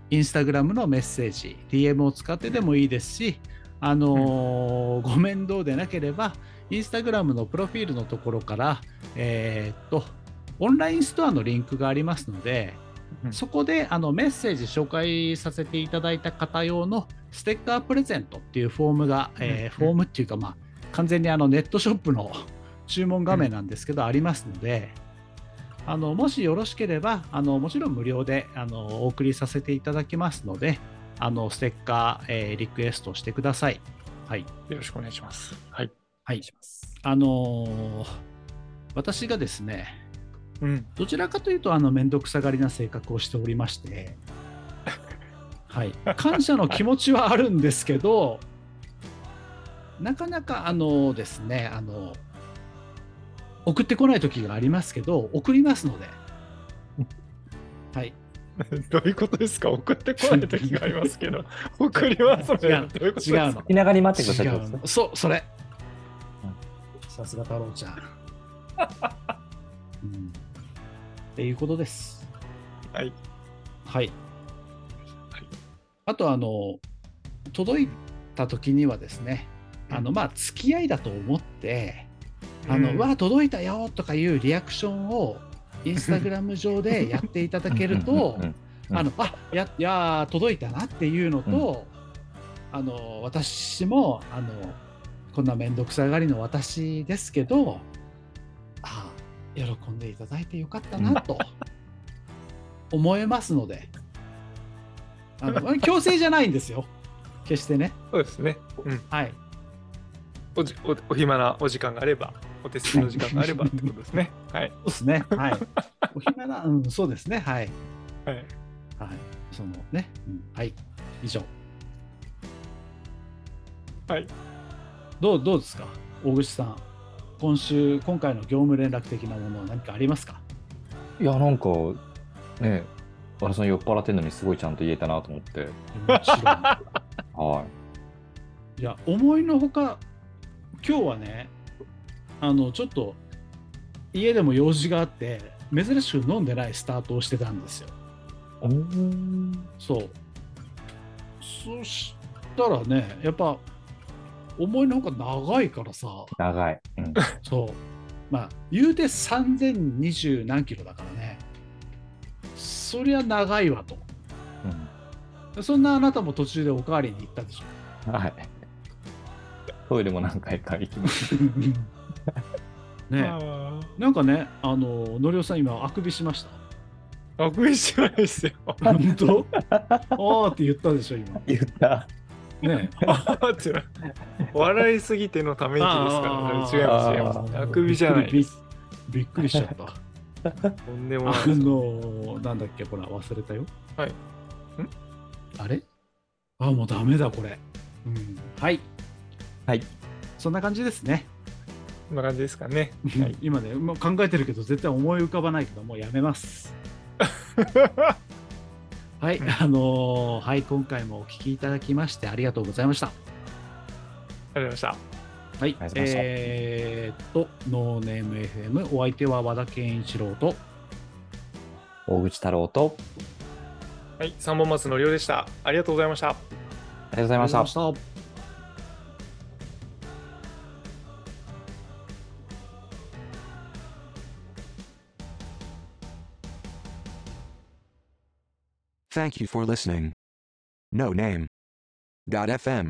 インスタグラムのメッセージ、DM を使ってでもいいですし、あのーご面倒でなければ、インスタグラムのプロフィールのところから、えーっと、オンラインストアのリンクがありますので、うんそこであのメッセージ紹介させていただいた方用のステッカープレゼントっていうフォームが、えーうんフォームっていうか、まあ、完全にあのネットショップの *laughs* 注文画面なんですけど、ありますので、あのもしよろしければあの、もちろん無料であのお送りさせていただきますので、あのステッカー、えーリクエストしてください。はい。よろしくお願いします。はい。はい。あのー私がですね、うん。どちらかというと、あの、面倒くさがりな性格をしておりまして、はい。*laughs* 感謝の気持ちはあるんですけど、なかなか、あのですね、あの、送ってこない時がありますけど、送りますので、はい。どういうことですか？送ってこない時がありますけど。*laughs* 送りますね。違うどういうことですか？違うの。気長に待ってください。そう、それ。さすが太郎ちゃん。*laughs* うん。っていうことです。はい。はい。はいあと、あの、届いた時にはですね、あの、まあ、付き合いだと思って、あの、うんうわ、届いたよとかいうリアクションを、インスタグラム上で *laughs* やっていただけるとうんうん、うんあの、あ、や、いやー、届いたなっていうのと、あの、私も、あの、こんな面倒くさがりの私ですけど、あ喜んでいただいてよかったなと *laughs* 思えますので、あの強制じゃないんですよ。決してね。そうですね。うん。はい。おじおお暇なお時間があれば、お手数の時間があればってことですね。はい。そうですね。はい。*laughs* お暇な、うん、そうですね。はい。はい。はい。そのね、うん、はい。以上。はい。どう、どうですか？大口さん。今週、今回の業務連絡的なものは何かありますか？いや、なんか、ね、和田さん酔っ払ってんのにすごいちゃんと言えたなと思って、もちろん。*laughs* はいや、思いのほか今日はね、あの、ちょっと、家でも用事があって、珍しく飲んでないスタートをしてたんですよ。そう。そしたらね、やっぱ、思いのほか長いからさ、長い。うん。そう。まあ、言うて3020何キロだからね。そりゃ長いわと。そんなあなたも途中でおかわりに行ったでしょ。うん、はい。トイレも何回か行きましねあなんかね、あの、のりおさん今、あくびしました？あ、あくびしてないですよ。本当？あーって言ったでしょ、今。た。言った。ねあって笑いすぎてのため息ですからね。違います、違います。あくびじゃないびっです。びっくりしちゃった。とんでもあないです。の、なんだっけ、ほら、忘れたよ。はい。ん？あれ？あ、もうダメだ、これ。うん。はい。はい。そんな感じですね。こんな感じですかね。はい今ね、もう考えてるけど、絶対思い浮かばないけど、もうやめます。*laughs* はい、うんあのーはい、今回もお聞きいただきましてありがとうございました。ありがとうございました。はい、いえーっと、ノーネーム FM、お相手は和田健一郎と、大口太郎と、はい、三本松のりょうでした。ありがとうございました。ありがとうございました。Thank you for listening. No name. FM